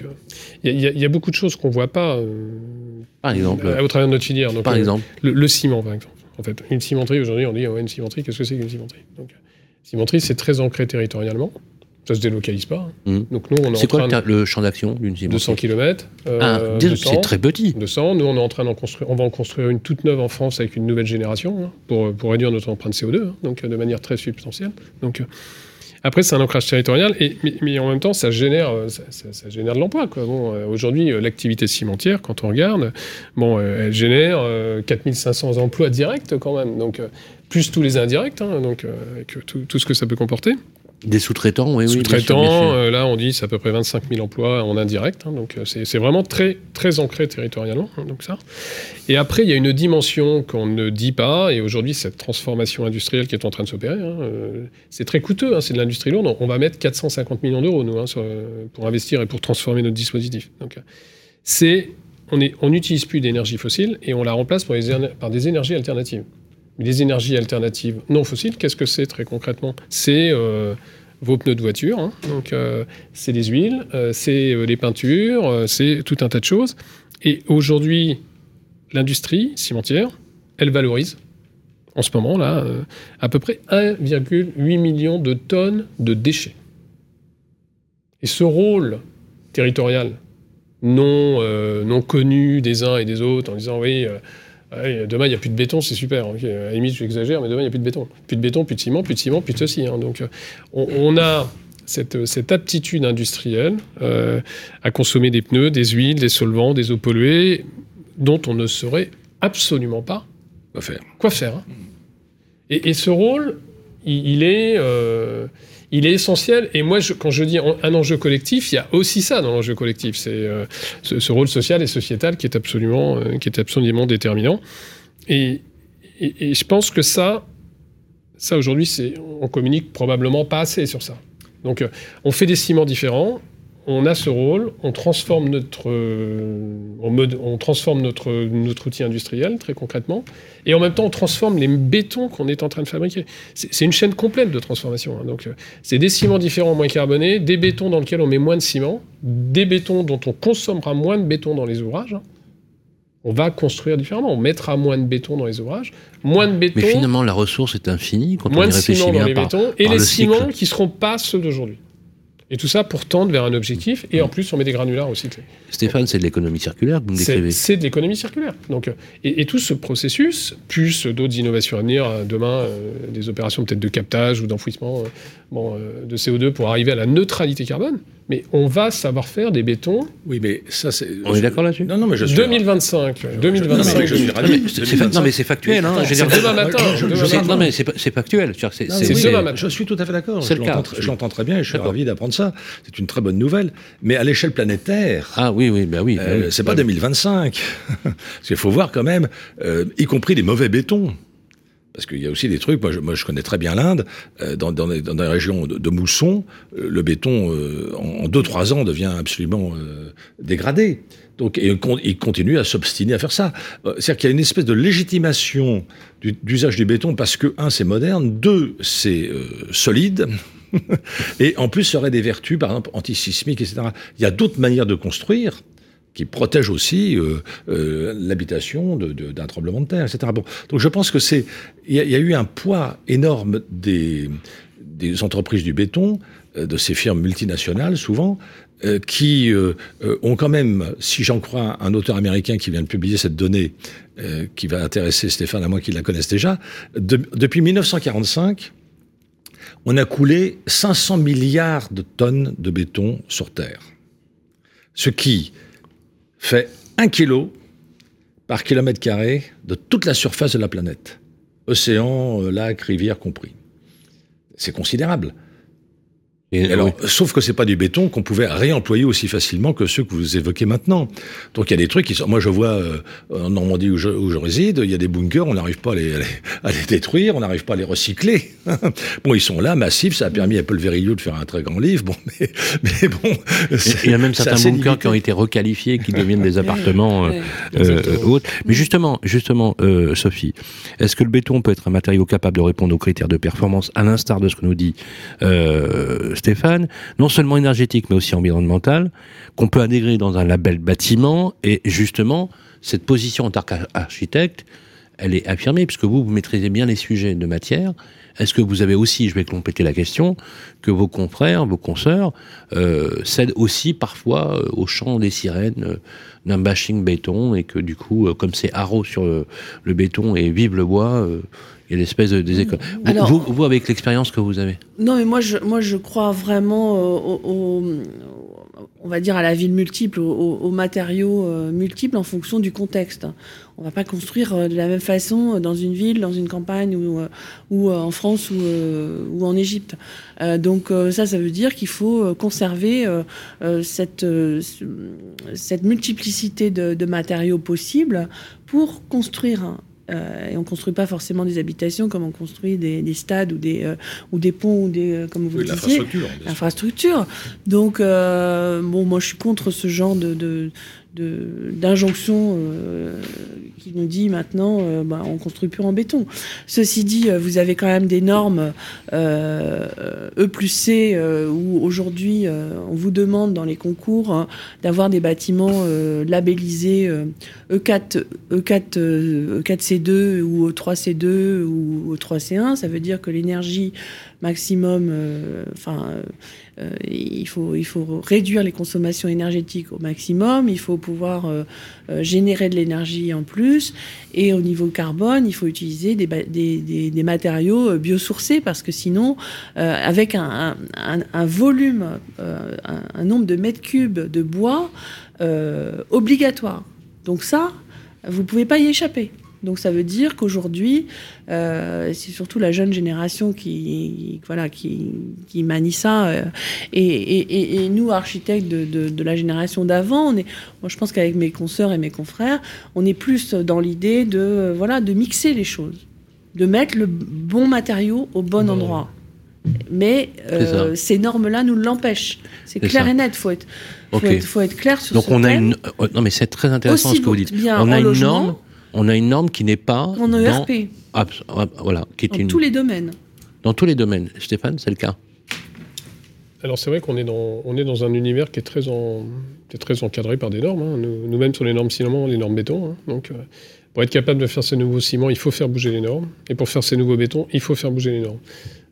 il y, a- y y beaucoup de choses qu'on voit pas euh, Par exemple. euh, au travers de notre filière. Donc, par euh, exemple. Le, le ciment, par exemple. En fait, une cimenterie, aujourd'hui, on dit, ouais, une cimenterie, qu'est-ce que c'est qu'une cimenterie? Donc, euh, cimenterie, c'est très ancré territorialement. Ça se délocalise pas. hein. Mhm. Donc, nous, on est, C'est quoi train le, champ d'action d'une de cimenterie 200 km. Ah, dis- c'est très petit. 200. Nous, on est en train d'en construire. On va en construire une toute neuve en France avec une nouvelle génération hein, pour, pour réduire notre empreinte CO2, hein, donc euh, de manière très substantielle. Donc, euh, après, c'est un ancrage territorial, et, mais, mais en même temps, ça génère, euh, ça, ça- ça génère de l'emploi. Bon, euh, Aujourd'hui, euh, l'activité cimentière, quand on regarde, bon, euh, elle génère euh, 4500 emplois directs quand même, donc euh, plus tous les indirects, hein, donc euh, avec tout, tout ce que ça peut comporter. Des sous-traitants, oui, oui. bien sûr, bien Sous-traitants, sûr. euh, là on dit c'est à peu près 25 000 emplois en indirect, hein, donc euh, c'est vraiment très, très ancré territorialement, hein, donc ça. Et après il y a une dimension qu'on ne dit pas, et aujourd'hui cette transformation industrielle qui est en train de s'opérer, hein, euh, c'est très coûteux, c'est de l'industrie lourde, on va mettre 450 millions d'euros nous sur, pour investir et pour transformer notre dispositif. Donc c'est on n'utilise plus d'énergie fossile et on la remplace par des énergies alternatives. Les énergies alternatives non fossiles, qu'est-ce que c'est très concrètement? C'est euh, vos pneus de voiture, hein. donc euh, c'est les huiles, euh, c'est les peintures, c'est tout un tas de choses. Et aujourd'hui, l'industrie cimentière, elle valorise en ce moment là à peu près 1,8 million de tonnes de déchets. Et ce rôle territorial non, non connu des uns et des autres en disant oui, ouais, demain il n'y a plus de béton, c'est super. à la limite, j'exagère, mais demain il n'y a plus de béton. Plus de béton, plus de ciment, plus de ciment, plus de ceci. hein. donc euh, on, on a cette, cette aptitude industrielle euh, à consommer des pneus, des huiles, des solvants, des eaux polluées, dont on ne saurait absolument pas Quoi faire? quoi faire. hein. Et, et ce rôle, il, il est, euh, il est essentiel. Et moi, quand je dis un enjeu collectif, il y a aussi ça dans l'enjeu collectif. C'est euh, ce, rôle social et sociétal qui est absolument, euh, qui est absolument déterminant. Et, et- je pense que ça, ça aujourd'hui, on communique probablement pas assez sur ça. Donc, euh, on fait des ciments différents. On a ce rôle, on transforme notre, euh, on, mode- on transforme notre, notre outil industriel très concrètement, et en même temps on transforme les bétons qu'on est en train de fabriquer. C'est une chaîne complète de transformation. hein. Donc euh, c'est des ciments différents moins carbonés, des bétons dans lesquels on met moins de ciment, des bétons dont on consommera moins de béton dans les ouvrages. hein. On va construire différemment, on mettra moins de béton dans les ouvrages, moins de béton, Mais finalement, la ressource est infinie quand moins on y de réfléchit ciment dans bien les par, bétons, et les le ciments cycle. qui seront pas ceux d'aujourd'hui. Et tout ça pour tendre vers un objectif, et en plus on met des granulars recyclés. Stéphane, c'est de l'économie circulaire que vous me décrivez. c'est de l'économie circulaire. Donc, euh, et, et tout ce processus, plus d'autres innovations à venir, euh, demain, euh, des opérations peut-être de captage ou d'enfouissement bon, euh, de CO2 pour arriver à la neutralité carbone. Mais on va savoir faire des bétons. Oui, mais ça, c'est. On est d'accord là-dessus? Non, non, mais je suis. 2025. 2025. Non, mais je suis ravi. Non, mais c'est- factuel. Hein, je veux C'est dire- demain matin. je- demain je- C'est- matin. non, mais c'est factuel. C'est- demain matin. Je suis tout à fait d'accord. C'est Je le cas. l'entends- je l'entends très bien et je suis ravi d'apprendre ça. C'est une très bonne nouvelle. Mais à l'échelle planétaire, Ah oui, oui, bah oui. bah euh, oui. c'est pas 2025. Parce qu'il faut voir quand même, euh, y compris les mauvais bétons. Parce qu'il y a aussi des trucs, moi je, connais très bien l'Inde, euh, dans, dans, dans les régions de, de mousson, euh, le béton, euh, en 2-3 ans, devient absolument dégradé. Donc, et il continue à s'obstiner à faire ça. C'est-à-dire qu'il y a une espèce de légitimation du- d'usage du béton parce que, un, c'est moderne, deux, c'est solide, et en plus, ça aurait des vertus, par exemple, antisismiques, etc. Il y a d'autres manières de construire qui protègent aussi euh, euh, l'habitation d'un tremblement de terre, etc. Donc je pense que c'est, il y, a- eu un poids énorme des, entreprises du béton, euh, de ces firmes multinationales souvent, qui ont quand même, si j'en crois un auteur américain qui vient de publier cette donnée, qui va intéresser Stéphane, à moins qu'il la connaisse déjà, de- depuis 1945, on a coulé 500 milliards de tonnes de béton sur Terre. Ce qui fait un kilo par kilomètre carré de toute la surface de la planète. Océan, euh, lac, rivière compris. C'est considérable. Et- Alors, oui. sauf que c'est pas du béton qu'on pouvait réemployer aussi facilement que ceux que vous évoquez maintenant. Donc il y a des trucs qui sont. Moi, je vois euh, en Normandie où je, où je réside, il y a des bunkers, on n'arrive pas à les, à les- à les détruire, on n'arrive pas à les recycler. bon, ils sont là, massifs. Ça a permis à Paul Verillo de faire un très grand livre. Bon, mais, mais bon. Il y a même certains bunkers limité. qui ont été requalifiés, qui deviennent des appartements euh, euh, autres. Mais justement, justement, euh, Sophie, est-ce que le béton peut être un matériau capable de répondre aux critères de performance, à l'instar de ce que nous dit euh, Stéphane, non seulement énergétique mais aussi environnemental, qu'on peut intégrer dans un label bâtiment et justement cette position en tant qu'architecte, elle est affirmée puisque vous vous maîtrisez bien les sujets de matière. Est-ce que vous avez aussi, je vais compléter la question, que vos confrères, vos consoeurs euh, cèdent aussi parfois euh, au chant des sirènes euh, d'un bashing béton et que du coup, comme c'est haro sur le, le béton et vive le bois, il y a l'espèce de désécole. Vous, Alors- vous, vous, avec l'expérience que vous avez Non, mais moi, je, moi, je crois vraiment au, au- on va dire à la ville multiple, aux, aux- aux matériaux euh, multiples en fonction du contexte. On va pas construire euh, de la même façon euh, dans une ville, dans une campagne ou, ou en France ou, ou en Égypte. Donc ça, ça veut dire qu'il faut conserver cette, ce- cette multiplicité de, de matériaux possibles pour construire euh, et on construit pas forcément des habitations comme on construit des, des stades ou des, euh, ou des ponts ou des, euh, comme vous Oui, le disiez, l'infrastructure. Donc, euh, bon, moi, je suis contre ce genre de, de- d'injonction euh, qui nous dit maintenant, euh, bah, on construit plus en béton. Ceci dit, euh, vous avez quand même des normes E plus C où aujourd'hui, on vous demande dans les concours hein, d'avoir des bâtiments labellisés euh, E4, E4, euh, E4C2 ou E3C2 ou E3C1. Ça veut dire que l'énergie maximum, enfin, euh, il, faut, il faut réduire les consommations énergétiques au maximum, il faut pouvoir euh, euh, générer de l'énergie en plus, et au niveau carbone, il faut utiliser des, matériaux biosourcés, parce que sinon, avec un, volume, un, un nombre de mètres cubes de bois obligatoire. Donc ça, vous ne pouvez pas y échapper. Donc ça veut dire qu'aujourd'hui, euh, c'est surtout la jeune génération qui, voilà, qui, qui manie ça. euh, et, et- et- et nous, architectes de, de- de la génération d'avant, on est, moi je pense qu'avec mes consoeurs et mes confrères, on est plus dans l'idée de, euh, voilà, de mixer les choses, de mettre le bon matériau au bon endroit. Mais euh, ces normes-là nous l'empêchent. C'est clair ça. et net. Faut être, faut être, faut être clair sur Donc ce on a thème. une. euh, Non, mais c'est très intéressant Aussi ce que vous dites. bien On a une logement norme. On a une norme qui n'est pas En dans, ERP, Abs- ah, voilà, qui est dans une tous les domaines. dans tous les domaines. Stéphane, c'est le cas. Alors c'est vrai qu'on est dans, on est dans un univers qui est très, en, qui est très encadré par des normes. hein. Nous- Nous-mêmes sur les normes ciment, les normes béton. hein. Donc euh, pour être capable de faire ces nouveaux ciments, il faut faire bouger les normes. Et pour faire ces nouveaux bétons, il faut faire bouger les normes.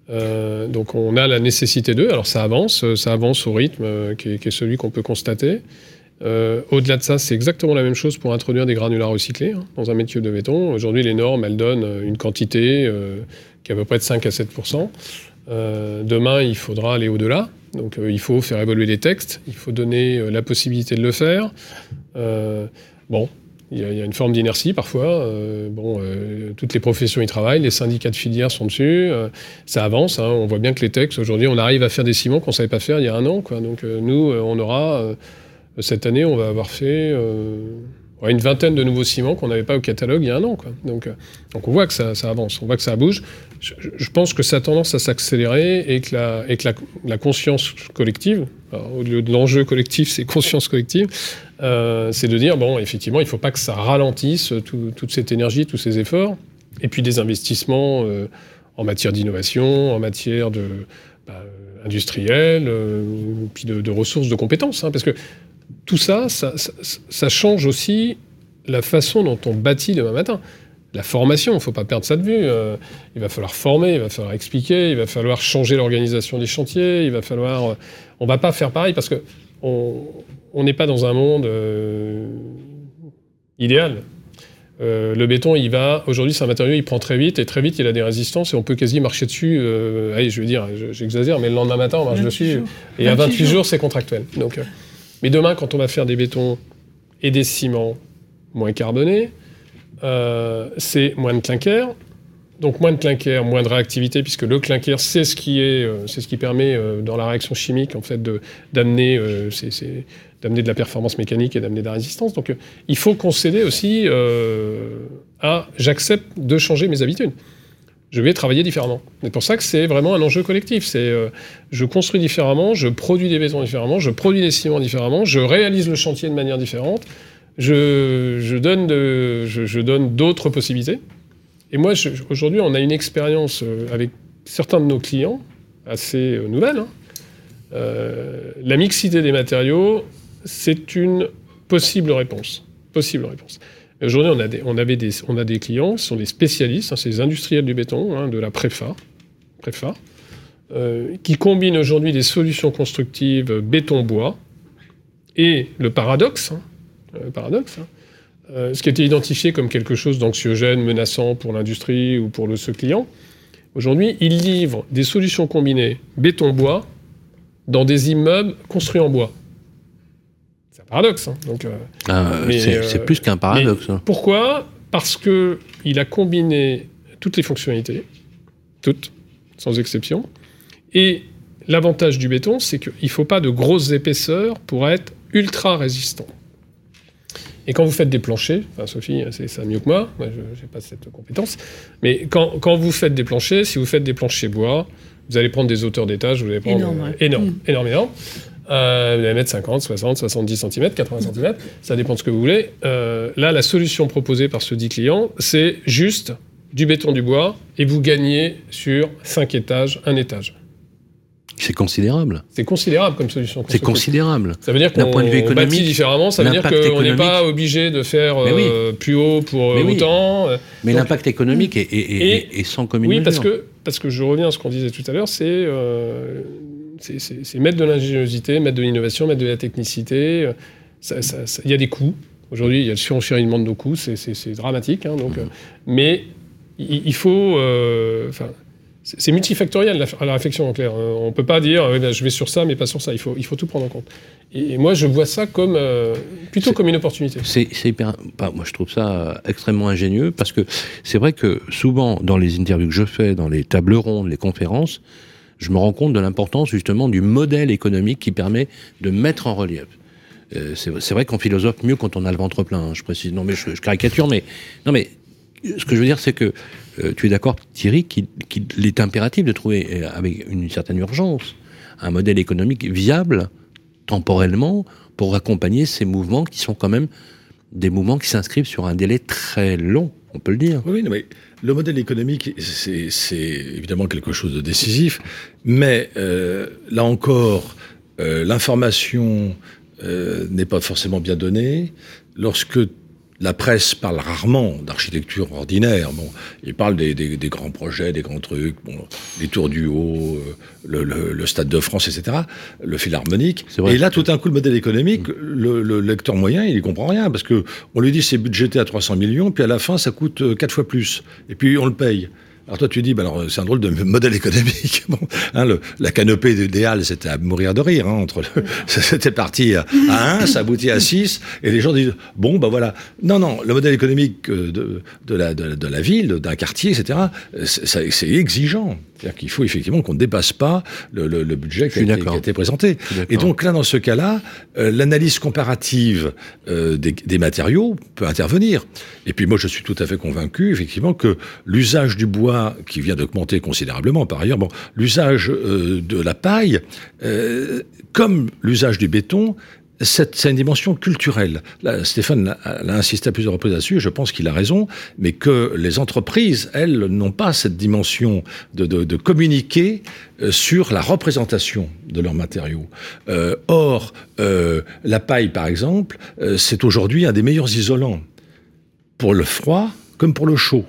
Euh, donc on a la nécessité d'eux. Alors ça avance, euh, ça avance au rythme euh, qui, est, qui est celui qu'on peut constater. Euh, Au-delà de ça, c'est exactement la même chose pour introduire des granulats recyclés hein, dans un métier de béton. Aujourd'hui, les normes, elles donnent euh, une quantité euh, qui est à peu près de 5 à 7% demain, il faudra aller au-delà. Il faut faire évoluer les textes, il faut donner la possibilité de le faire. bon, il y, a, une forme d'inertie parfois. Bon, toutes les professions y travaillent, les syndicats de filière sont dessus. Ça avance. Hein. on voit bien que les textes aujourd'hui, on arrive à faire des ciments qu'on ne savait pas faire il y a un an. Donc nous, on aura cette année, on va avoir fait une vingtaine de nouveaux ciments qu'on n'avait pas au catalogue il y a un an. Donc, donc on voit que ça, avance, on voit que ça bouge. Je, pense que ça a tendance à s'accélérer et que, la, conscience collective, au lieu de l'enjeu collectif, c'est conscience collective, euh, c'est de dire, bon, effectivement, il ne faut pas que ça ralentisse toute cette énergie, tous ces efforts, et puis des investissements euh, en matière d'innovation, en matière de, bah, industrielle, euh, puis de, ressources, de compétences, hein, parce que tout ça ça, change aussi la façon dont on bâtit demain matin. La formation, il ne faut pas perdre ça de vue. il va falloir former, il va falloir expliquer, il va falloir changer l'organisation des chantiers, il va falloir... on ne va pas faire pareil parce que on n'est pas dans un monde euh, idéal. Euh, le béton, il va. Aujourd'hui, c'est un matériau, il prend très vite et très vite, il a des résistances et on peut quasi marcher dessus. Euh, allez, je veux dire, j'exagère, mais le lendemain matin, on marche dessus. Et à 28 jours, c'est contractuel. Donc, mais demain, quand on va faire des bétons et des ciments moins carbonés, c'est moins de clinker, donc moins de clinker, moins de réactivité, puisque le clinker, c'est ce qui est, euh, c'est ce qui permet euh, dans la réaction chimique en fait d'amener, euh, d'amener de la performance mécanique et d'amener de la résistance. Donc il faut concéder aussi à j'accepte de changer mes habitudes. Je vais travailler différemment. C'est pour ça que c'est vraiment un enjeu collectif. C'est je construis différemment, je produis des bétons différemment, je produis des ciments différemment, je réalise le chantier de manière différente, je, donne, d'autres possibilités. Et moi, aujourd'hui, on a une expérience euh, avec certains de nos clients, assez euh, nouvelle. Hein. Euh, la mixité des matériaux, c'est une possible réponse. Possible réponse. Aujourd'hui, on, a des, clients, ce sont des spécialistes, hein, c'est des industriels du béton, hein, de la préfa, préfa qui combinent aujourd'hui des solutions constructives béton-bois. Et le paradoxe, le paradoxe euh, ce qui était identifié comme quelque chose d'anxiogène, menaçant pour l'industrie ou pour ce client, aujourd'hui, il livre des solutions combinées béton-bois dans des immeubles construits en bois. Paradoxe. Hein. Donc, euh, ah, c'est plus qu'un paradoxe. Hein. Pourquoi? Parce qu'il a combiné toutes les fonctionnalités, toutes, sans exception. Et l'avantage du béton, c'est qu'il ne faut pas de grosses épaisseurs pour être ultra résistant. Et quand vous faites des planchers, enfin Sophie, c'est ça mieux que moi, moi je n'ai pas cette compétence, mais quand, quand, vous faites des planchers, si vous faites des planchers bois, vous allez prendre des hauteurs d'étage, vous allez prendre énorme, euh, énorme, énorme, énorme. Euh, vous allez mettre 50, 60, 70 cm, 80 cm, ça dépend de ce que vous voulez. Euh, là, la solution proposée par ce dit client, c'est juste du béton du bois et vous gagnez sur 5 étages, un étage. C'est considérable. C'est considérable comme solution. C'est considérable. Ça veut dire qu'on point de vue économique, bâtit différemment. Ça veut dire qu'on n'est pas obligé de faire euh, plus haut pour euh, autant. Euh, mais l'impact économique est, sans commune Oui, parce que, parce que je reviens à ce qu'on disait tout à l'heure, c'est c'est mettre de l'ingéniosité, mettre de l'innovation, mettre de la technicité. Il y a des coûts. Aujourd'hui, il y a le surenchérissement de nos coûts, c'est dramatique. Hein, donc, mmh. mais il, faut. Enfin, c'est multifactoriel la, la, réflexion en clair. Euh, on ne peut pas dire ben, je vais sur ça mais pas sur ça. Il faut, il faut tout prendre en compte. Et, moi je vois ça comme euh, plutôt comme une opportunité. C'est hyper. moi je trouve ça extrêmement ingénieux parce que c'est vrai que souvent dans les interviews que je fais, dans les tables rondes, les conférences, je me rends compte de l'importance justement du modèle économique qui permet de mettre en relief. Euh, c'est vrai qu'on philosophe mieux quand on a le ventre plein. Hein, je précise. Non mais je, caricature, mais non mais ce que je veux dire, c'est que euh, tu es d'accord, Thierry, qu'il est impératif de trouver, euh, avec une certaine urgence, un modèle économique viable, temporellement, pour accompagner ces mouvements qui sont quand même des mouvements qui s'inscrivent sur un délai très long, on peut le dire. Oui, mais le modèle économique, c'est évidemment quelque chose de décisif, mais euh, là encore, l'information n'est pas forcément bien donnée. Lorsque la presse parle rarement d'architecture ordinaire. Bon, il parle des, grands projets, des grands trucs, bon, les tours du haut, euh, le, Stade de France, etc., le philharmonique. Et là, tout d'un coup, le modèle économique, le, lecteur moyen, il ne comprend rien, parce que on lui dit c'est budgété à 300 millions, puis à la fin, ça coûte euh, quatre fois plus. Et puis, on le paye. Alors toi, tu dis, bah alors c'est un drôle de modèle économique. Bon, hein, le, la canopée Halles, c'était à mourir de rire. Hein, entre le, c'était parti à, à 1, ça aboutit à 6, et les gens disent, bon, bah voilà. Non, non, le modèle économique de, de, la, de, de la ville, d'un quartier, etc., c'est exigeant. C'est-à-dire qu'il faut effectivement qu'on ne dépasse pas le, le, le budget qui a, été, qui a, été, présenté. Et donc là, dans ce cas-là, euh, l'analyse comparative euh, des, des, matériaux peut intervenir. Et puis moi, je suis tout à fait convaincu, effectivement, que l'usage du bois, qui vient d'augmenter considérablement par ailleurs, bon, l'usage euh, de la paille, comme l'usage du béton, c'est une dimension culturelle. Là, Stéphane l'a insisté à plusieurs reprises là-dessus, je pense qu'il a raison, mais que les entreprises, elles, n'ont pas cette dimension de, de, de, communiquer euh, sur la représentation de leurs matériaux. Euh, or, euh, la paille, par exemple, euh, c'est aujourd'hui un des meilleurs isolants pour le froid comme pour le chaud.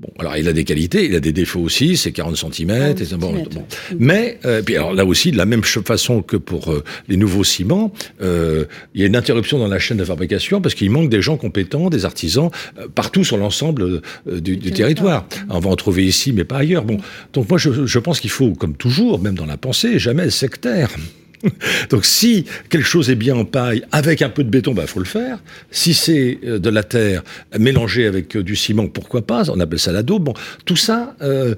Bon, alors il a des qualités, il a des défauts aussi, c'est 40 cm. et bon, bon. Mais, euh, puis alors là aussi, de la même façon que pour euh, les nouveaux ciments, euh, il y a une interruption dans la chaîne de fabrication parce qu'il manque des gens compétents, des artisans, euh, partout sur l'ensemble euh, du, du territoire. On va en trouver ici, mais pas ailleurs. Bon, donc moi je, je pense qu'il faut, comme toujours, même dans la pensée, jamais sectaire. Donc si quelque chose est bien en paille avec un peu de béton, il bah, faut le faire. Si c'est de la terre mélangée avec du ciment, pourquoi pas? On appelle ça la daube. Bon, tout ça, euh,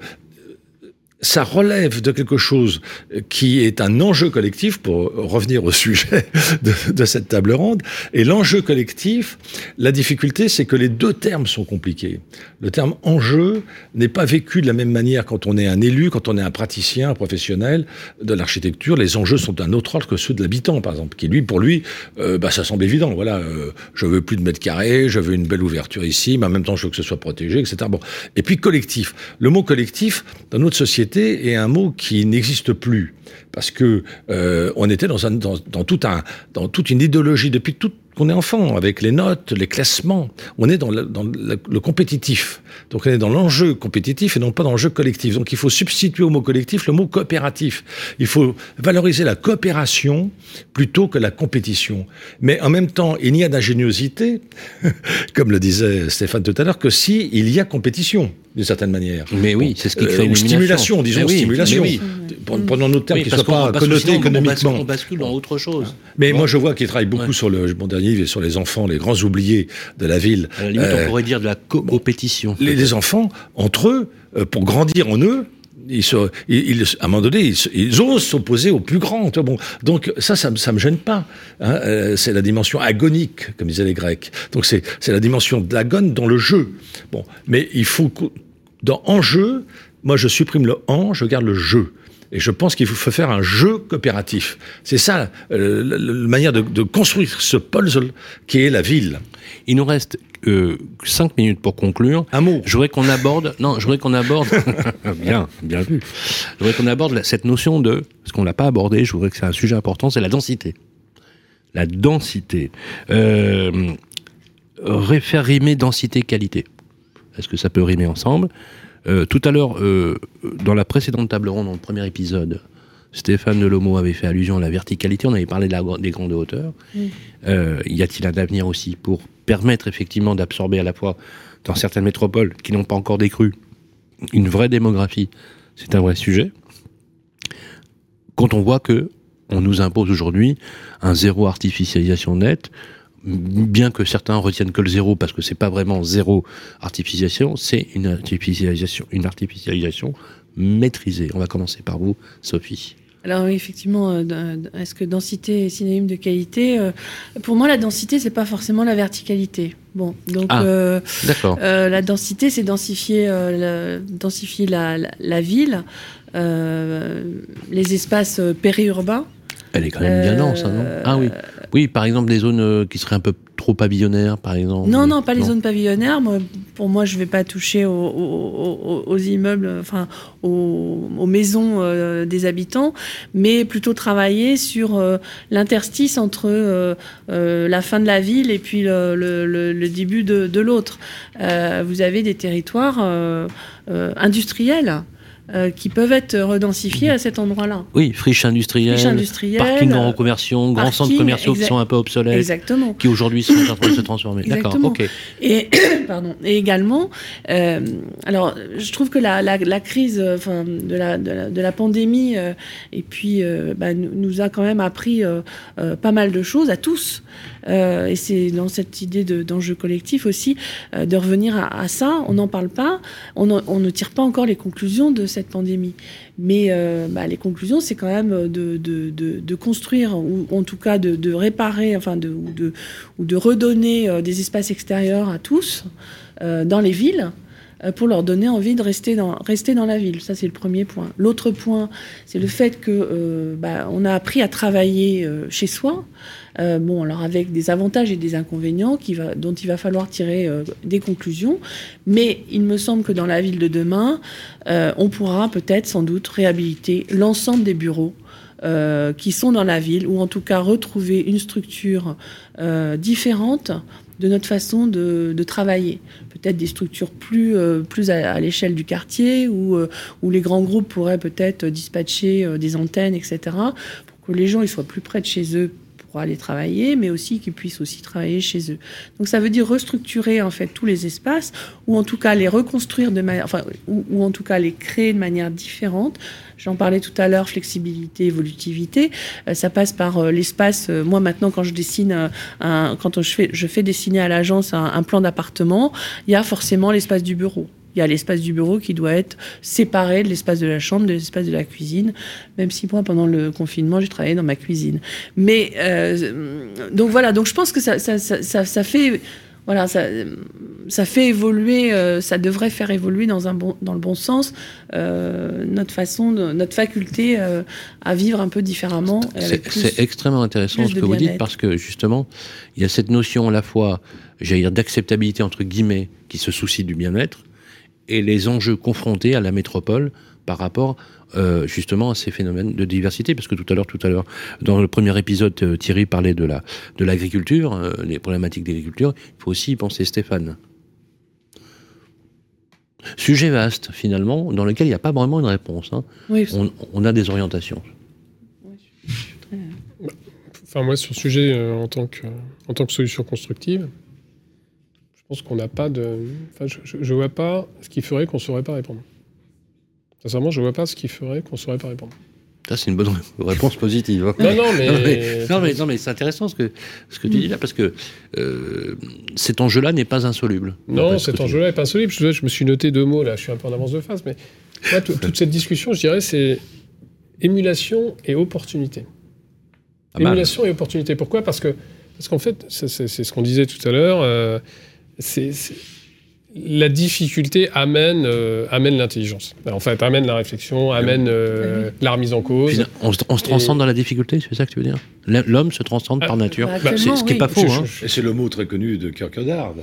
ça relève de quelque chose qui est un enjeu collectif, pour revenir au sujet de, cette table ronde. Et l'enjeu collectif, la difficulté, c'est que les deux termes sont compliqués. Le terme enjeu n'est pas vécu de la même manière quand on est un élu, quand on est un praticien, un professionnel de l'architecture. Les enjeux sont d'un autre ordre que ceux de l'habitant, par exemple, qui lui, pour lui, euh, bah, ça semble évident. Voilà, euh, je veux plus de mètres carrés, je veux une belle ouverture ici, mais en même temps, je veux que ce soit protégé, etc. Bon. Et puis collectif. Le mot collectif, dans notre société, est un mot qui n'existe plus parce que euh, on était dans, toute une idéologie depuis qu'on est enfant, avec les notes, les classements. On est dans le, compétitif. Donc on est dans l'enjeu compétitif et non pas dans l'enjeu collectif. Donc il faut substituer au mot collectif le mot coopératif. Il faut valoriser la coopération plutôt que la compétition. Mais en même temps, il n'y a d'ingéniosité, comme le disait Stéphane tout à l'heure, que si y a compétition d'une certaine manière. Mais oui, c'est ce qui crée euh, une stimulation, disons oui, stimulation. Oui. Prenons notre terme oui, qui ne soit pas connoté économiquement. On bascule dans autre chose. Mais bon. moi, je vois qu'il travaille beaucoup ouais. sur le mon dernier livre sur les enfants, les grands oubliés de la ville. À la limite, euh, on pourrait dire de la compétition. Les, les, enfants, entre eux, euh, pour grandir en eux, ils à un moment donné, ils, osent s'opposer au plus grand. Bon, donc ça, ça, ça me gêne pas. Hein, euh, c'est la dimension agonique, comme disaient les Grecs. Donc c'est la dimension de dans le jeu. Bon, mais il faut dans en jeu, moi je supprime le en, je garde le jeu. Et je pense qu'il faut faire un jeu coopératif. C'est ça euh, la, la, manière de, de, construire ce puzzle qui est la ville. Il nous reste euh, cinq minutes pour conclure. Un mot. Je voudrais qu'on aborde. Non, je voudrais qu'on aborde. bien, bien vu. Je voudrais qu'on aborde la, cette notion de. Ce qu'on l'a pas abordé. Je voudrais que c'est un sujet important. C'est la densité. La densité. Euh, rimer densité qualité. Est-ce que ça peut rimer ensemble? Euh, tout à l'heure, euh, dans la précédente table ronde, dans le premier épisode, Stéphane Delomo avait fait allusion à la verticalité, on avait parlé de la, des grandes hauteurs. Mm. Euh, y a-t-il un avenir aussi pour permettre effectivement d'absorber à la fois, dans certaines métropoles qui n'ont pas encore décru, une vraie démographie? C'est un vrai sujet. Quand on voit que on nous impose aujourd'hui un zéro artificialisation nette, bien que certains retiennent que le zéro parce que c'est pas vraiment zéro artificialisation, c'est une artificialisation, une artificialisation maîtrisée. On va commencer par vous, Sophie. Alors oui, effectivement, euh, est-ce que densité est synonyme de qualité euh, Pour moi, la densité, c'est pas forcément la verticalité. Bon, donc ah, euh, euh, la densité, c'est densifier, la, densifier la, la, la ville, les espaces périurbains. Elle est quand même bien dense, hein, non? Ah oui. Oui, par exemple, des zones qui seraient un peu trop pavillonnaires, par exemple. Non, non, pas les non. zones pavillonnaires. Moi, pour moi, je ne vais pas toucher aux, aux, aux immeubles, enfin, aux, aux maisons euh, des habitants, mais plutôt travailler sur euh, l'interstice entre euh, la fin de la ville et puis le, le, le début de, de l'autre. vous avez des territoires industriels euh, qui peuvent être redensifiées à cet endroit-là. Oui, friches industrielles, Friches industrielles, parkings en reconversion, grands parking, centres commerciaux qui sont un peu obsolètes, Exactement. qui aujourd'hui sont en train de se transformer. D'accord, ok. Et, pardon, et également, euh, alors, je trouve que la, la, la crise euh, enfin, de, la, de, la, de la pandémie, euh, et puis, bah, nous, a quand même appris pas mal de choses à tous. Et c'est dans cette idée de- d'enjeu collectif aussi de revenir à, à ça. On n'en parle pas, on ne tire pas encore les conclusions de cette pandémie. Mais euh, bah, les conclusions, c'est quand même de, construire, ou en tout cas de, réparer, enfin de, ou, de, redonner euh, des espaces extérieurs à tous euh, dans les villes pour leur donner envie de rester dans, rester dans la ville. Ça, c'est le premier point. L'autre point, c'est le fait que bah, a appris à travailler chez soi. Euh, bon, alors avec des avantages et des inconvénients dont il va falloir tirer euh, des conclusions. Mais il me semble que dans la ville de demain, euh, on pourra peut-être sans doute réhabiliter l'ensemble des bureaux qui sont dans la ville, ou en tout cas retrouver une structure différente de notre façon de, travailler. Peut-être des structures plus, à, l'échelle du quartier, où, les grands groupes pourraient peut-être dispatcher des antennes, etc., pour que les gens ils soient plus près de chez eux pour aller travailler, mais aussi qu'ils puissent aussi travailler chez eux. Donc ça veut dire restructurer en fait tous les espaces, ou en tout cas les reconstruire de manière, enfin, ou, en tout cas les créer de manière différente. J'en parlais tout à l'heure, flexibilité, évolutivité. Euh, ça passe par euh, l'espace. euh, moi maintenant, quand je dessine, un, quand je fais, je fais dessiner à l'agence un, un plan d'appartement, il y a forcément l'espace du bureau. Il y a l'espace du bureau qui doit être séparé de l'espace de la chambre, de l'espace de la cuisine. Même si moi, pendant le confinement, j'ai travaillé dans ma cuisine. Mais euh, donc voilà. Donc je pense que ça, ça, ça, ça, fait, voilà, ça, ça fait évoluer. euh, ça devrait faire évoluer dans un bon, dans le bon sens euh, notre façon, de, notre faculté euh, à vivre un peu différemment. C'est extrêmement intéressant ce que vous dites parce que justement, il y a cette notion à la fois, j'allais dire, d'acceptabilité entre guillemets qui se soucie du bien-être et les enjeux confrontés à la métropole par rapport euh, justement à ces phénomènes de diversité. Parce que tout à l'heure tout à l'heure dans le premier épisode euh, Thierry parlait de la de l'agriculture euh, les problématiques d'agriculture. Il faut aussi y penser Stéphane. Sujet vaste finalement dans lequel il n'y a pas vraiment une réponse hein. Oui, on, on a des orientations. Enfin, moi, sur le sujet, euh, en, tant que, en tant que solution constructive, pense qu'on n'a pas de. Enfin, je ne vois pas ce qui ferait qu'on ne saurait pas répondre. Sincèrement, je ne vois pas ce qui ferait qu'on ne saurait pas répondre. ça c'est une bonne réponse positive hein. Non, non, mais. Non, mais, non, c'est intéressant ce que, ce que tu dis là, parce que euh, cet enjeu-là n'est pas insoluble. Non, ce cet enjeu-là n'est pas insoluble. Je, je me suis noté deux mots là, je suis un peu en avance de phase, mais moi, toute cette discussion, je dirais, c'est émulation et opportunité. Ah émulation et opportunité. Pourquoi? Parce que parce qu'en fait, c'est ce qu'on disait tout à l'heure. euh, c'est la difficulté amène euh, amène l'intelligence. En fait, amène la réflexion, amène euh, la remise en cause. Puis, on, se, on se transcende dans la difficulté, c'est ça que tu veux dire? L'homme se transcende Ah, par nature. bah, C'est- actuellement, ce qui n'est oui. pas faux. Hein. c'est le mot très connu de Kierkegaard.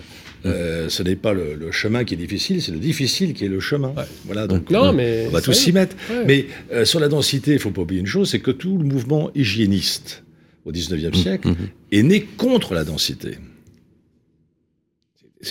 Euh, ce n'est pas le, le chemin qui est difficile, c'est le difficile qui est le chemin. Ouais. Voilà, donc Non, on- mais on va tous s'y mettre. Ouais. Mais euh, sur la densité, il ne faut pas oublier une chose, c'est que tout le mouvement hygiéniste au 19e siècle Mhm. est né contre la densité.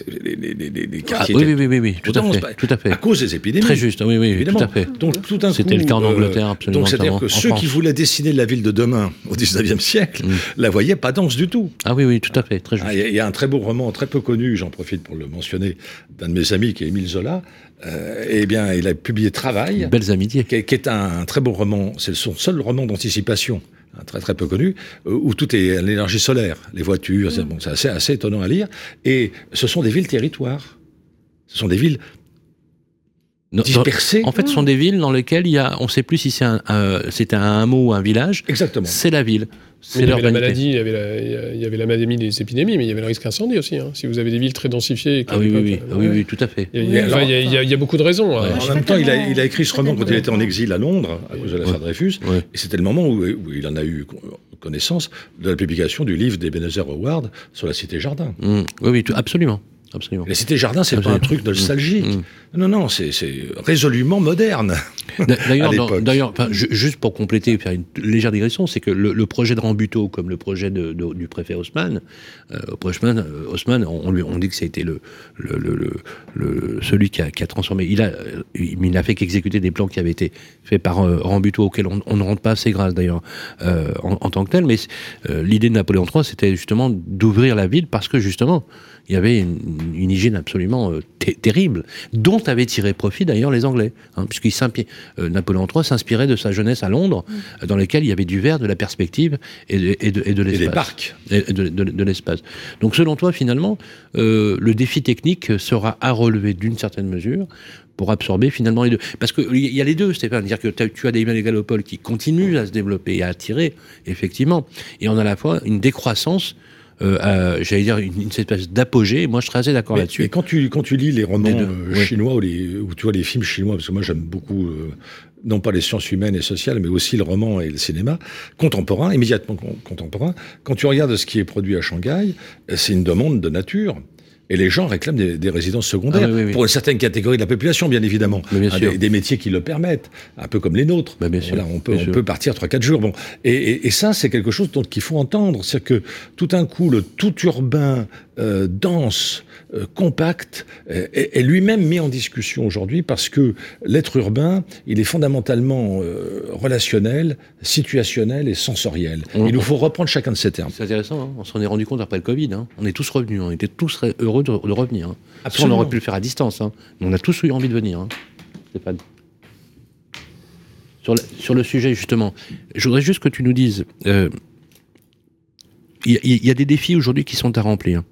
Les, les- les- les- Ah, quartiers oui, étaient oui, oui, oui, oui, tout à fait. Tout à fait. à cause des épidémies. Très juste, oui, oui, Évidemment. tout à fait. Donc tout coup, C'était le cas en euh, Angleterre, absolument, Donc c'est-à-dire que ceux France. qui voulaient dessiner la ville de demain au 19e siècle Mm. la voyaient pas dense du tout. Ah oui, oui, tout à fait, très juste. Ah, Il y, a- il y a un très beau roman très peu connu, j'en profite pour le mentionner, d'un de mes amis qui est Émile Zola. Euh, eh bien, il a publié Travail, Belles amitiés. qui est, qui est un, très beau roman. C'est son seul roman d'anticipation, un très très peu connu, euh, où tout est à l'énergie solaire, les voitures. c'est bon, c'est assez, assez étonnant à lire. Et ce sont des villes territoires. Ce sont des villes dispersées. en fait, ce sont des villes dans lesquelles il y a, on ne sait plus si c'est un, un- c'est un hameau ou un village. Exactement. C'est la ville. C'est il y avait la l'urbanité. maladie, il y avait la, il y avait la pandémie des épidémies, mais il y avait le risque incendie aussi. hein. Si vous avez des villes très densifiées. et Ah oui, oui, oui, Ah oui, euh, oui, tout à fait. Il y, a- Oui, il y a- alors- il y a- il y a beaucoup de raisons. hein. Ouais. En même temps, il a, il a écrit ce roman quand il était en exil à Londres, à cause de l'affaire Dreyfus. Et c'était le moment où, où il en a eu con- connaissance de la publication du livre d'Ebenezer Howard sur la cité jardin. Mm. Oui, oui, tout- absolument. Absolument. Les cités jardins, c'est pas un truc nostalgique. Mmh. Non, non, c'est résolument moderne. D'ailleurs, juste pour compléter, faire une légère digression, c'est que le, projet de Rambuteau, comme le projet de, du préfet Haussmann, euh, Haussmann, euh, Haussmann on, lui, on dit que ça a été le, le, celui qui a, qui a, transformé. Il a, il n'a fait qu'exécuter des plans qui avaient été faits par euh, Rambuteau, auxquels on, ne rentre pas assez grâce d'ailleurs euh, en, en, tant que tel. Mais euh, l'idée de Napoléon III, c'était justement d'ouvrir la ville parce que justement, il y avait une, hygiène absolument euh, terrible, dont avaient tiré profit d'ailleurs les Anglais, hein, puisqu'il euh, Napoléon III s'inspirait de sa jeunesse à Londres, mm. dans laquelle il y avait du verre, de la perspective et de, et de, l'espace. Et des parcs. Et de, l'espace. Donc selon toi, finalement, euh, le défi technique sera à relever d'une certaine mesure pour absorber finalement les deux? Parce qu'il y a les deux, Stéphane. Dire que tu as des mégalopoles qui continuent à se développer et à attirer, effectivement. Et on a à la fois une décroissance euh, j'allais dire, une, espèce d'apogée. Moi, je serais assez d'accord là-dessus. Et quand tu, quand tu lis les romans euh, chinois ou, les, ou tu vois les films chinois, parce que moi, j'aime beaucoup, euh, non pas les sciences humaines et sociales, mais aussi le roman et le cinéma, contemporain, immédiatement contemporain, quand tu regardes ce qui est produit à Shanghai, c'est une demande de nature. Et les gens réclament des, résidences secondaires ah pour une certaine catégorie de la population, bien évidemment. Ah, des, métiers qui le permettent, un peu comme les nôtres. Bien sûr, on peut, on peut partir 3-4 jours. Bon. Et, et, ça, c'est quelque chose dont il faut entendre. C'est que tout d'un coup, le tout urbain, euh, dense, euh, compact, euh, est, lui-même mis en discussion aujourd'hui parce que l'être urbain, il est fondamentalement relationnel, situationnel et sensoriel. il nous faut reprendre chacun de ces termes. C'est intéressant. Hein. on s'en est rendu compte après le Covid. Hein. on est tous revenus. On était tous heureux de, revenir. Hein. on aurait pu le faire à distance. Hein. On a tous eu envie de venir. Sur, le, sur le sujet, justement, je voudrais juste que tu nous dises. Euh, il y, a des défis aujourd'hui qui sont à remplir.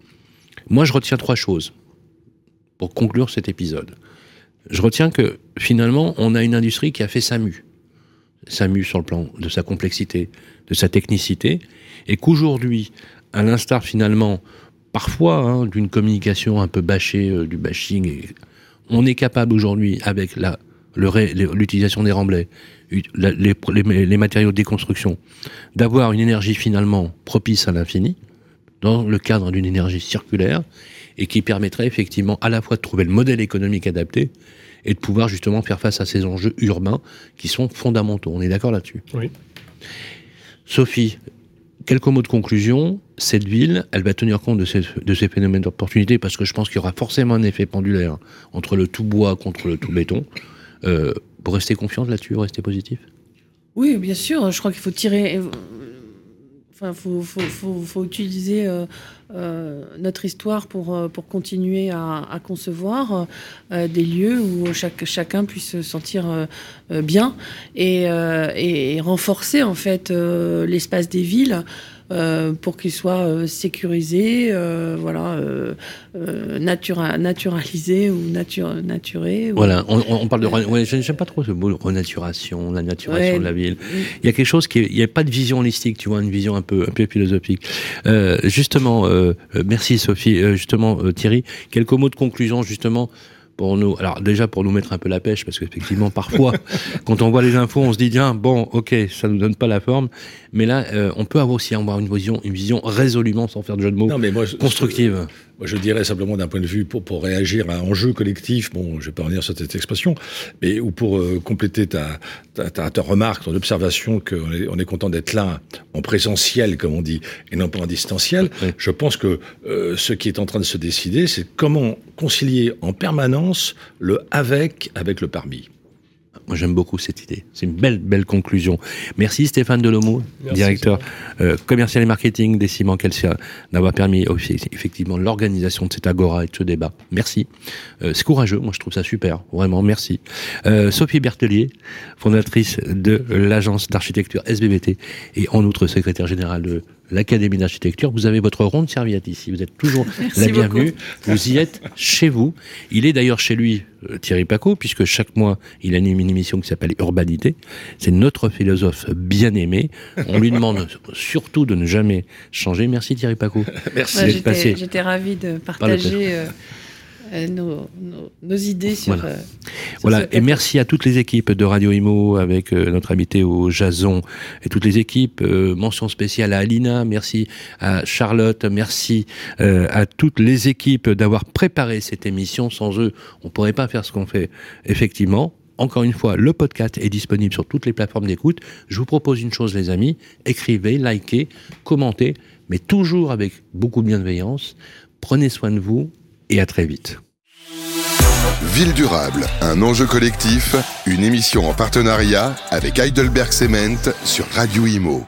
Moi, je retiens trois choses pour conclure cet épisode. Je retiens que finalement, on a une industrie qui a fait sa mue. Sa mue sur le plan de sa complexité, de sa technicité, et qu'aujourd'hui, à l'instar finalement parfois hein, d'une communication un peu bâchée, euh, du bashing. On est capable aujourd'hui, avec la, l'utilisation des remblais, les, matériaux de déconstruction, d'avoir une énergie finalement propice à l'infini, dans le cadre d'une énergie circulaire, et qui permettrait effectivement à la fois de trouver le modèle économique adapté et de pouvoir justement faire face à ces enjeux urbains qui sont fondamentaux. On est d'accord là-dessus Oui. Sophie, quelques mots de conclusion. Cette ville, elle va tenir compte de ces, de ces phénomènes d'opportunité parce que je pense qu'il y aura forcément un effet pendulaire entre le tout bois contre le tout béton. Euh, pour rester confiante là-dessus, rester positif? Oui, bien sûr. Je crois qu'il faut tirer. Enfin, faut, faut, faut, utiliser euh, euh, notre histoire pour, pour continuer à, concevoir des lieux où chaque, chacun puisse se sentir bien et, et, renforcer en fait l'espace des villes euh, pour qu'il soit euh, sécurisé, euh, voilà, natura naturalisé ou nature, naturé. Voilà, on, parle de. Ouais, J'aime pas trop ce mot renaturation, la naturation de la ville. Il y a quelque chose qui. Il n'y a pas de vision holistique, tu vois, une vision un peu, un peu philosophique. justement, merci Sophie. justement, Thierry, quelques mots de conclusion, justement pour nous, alors déjà pour nous mettre un peu la pêche, parce qu'effectivement parfois, quand on voit les infos, on se dit tiens bon, ok, ça nous donne pas la forme, mais là, euh, on peut avoir aussi avoir une vision, une vision résolument, sans faire de jeu de mots, non, mais moi, constructive. Moi, je dirais simplement d'un point de vue pour, pour réagir à un enjeu collectif. Bon, je vais pas revenir sur cette expression, mais ou pour euh, compléter ta, ta, ta, remarque, ton observation qu'on est, on est content d'être là en présentiel, comme on dit, et non pas en distanciel. Je pense que euh, ce qui est en train de se décider, c'est comment concilier en permanence le avec avec le parmi. Moi, j'aime beaucoup cette idée. C'est une belle, belle conclusion. Merci Stéphane Delomo, directeur euh, commercial et marketing des Ciments Calcia, d'avoir permis effectivement l'organisation de cet agora et de ce débat. Merci. Euh, c'est courageux. Moi, je trouve ça super. Vraiment, merci. Euh, Sophie Bertelier, fondatrice de l'agence d'architecture SBBT et en outre secrétaire générale de l'Académie d'architecture. Vous avez votre ronde serviette ici. Vous êtes toujours la bienvenue. Vous y êtes chez vous. Il est d'ailleurs chez lui, euh, Thierry Paco, puisque chaque mois, il anime une émission qui s'appelle Urbanité. C'est notre philosophe bien aimé. On lui demande surtout de ne jamais changer. Merci Thierry Paco. Merci passé. J'étais ravi de partager. Euh, nos, nos, idées sur, Voilà, et merci à toutes les équipes de Radio Imo avec euh, notre invité au Jason et toutes les équipes. Euh, mention spéciale à Alina, merci à Charlotte, merci euh, à toutes les équipes d'avoir préparé cette émission. Sans eux, on pourrait pas faire ce qu'on fait. Effectivement, encore une fois, le podcast est disponible sur toutes les plateformes d'écoute. Je vous propose une chose, les amis, écrivez, likez, commentez, mais toujours avec beaucoup de bienveillance. Prenez soin de vous et à très vite. Ville durable, un enjeu collectif, une émission en partenariat avec Heidelberg Cement sur Radio Imo.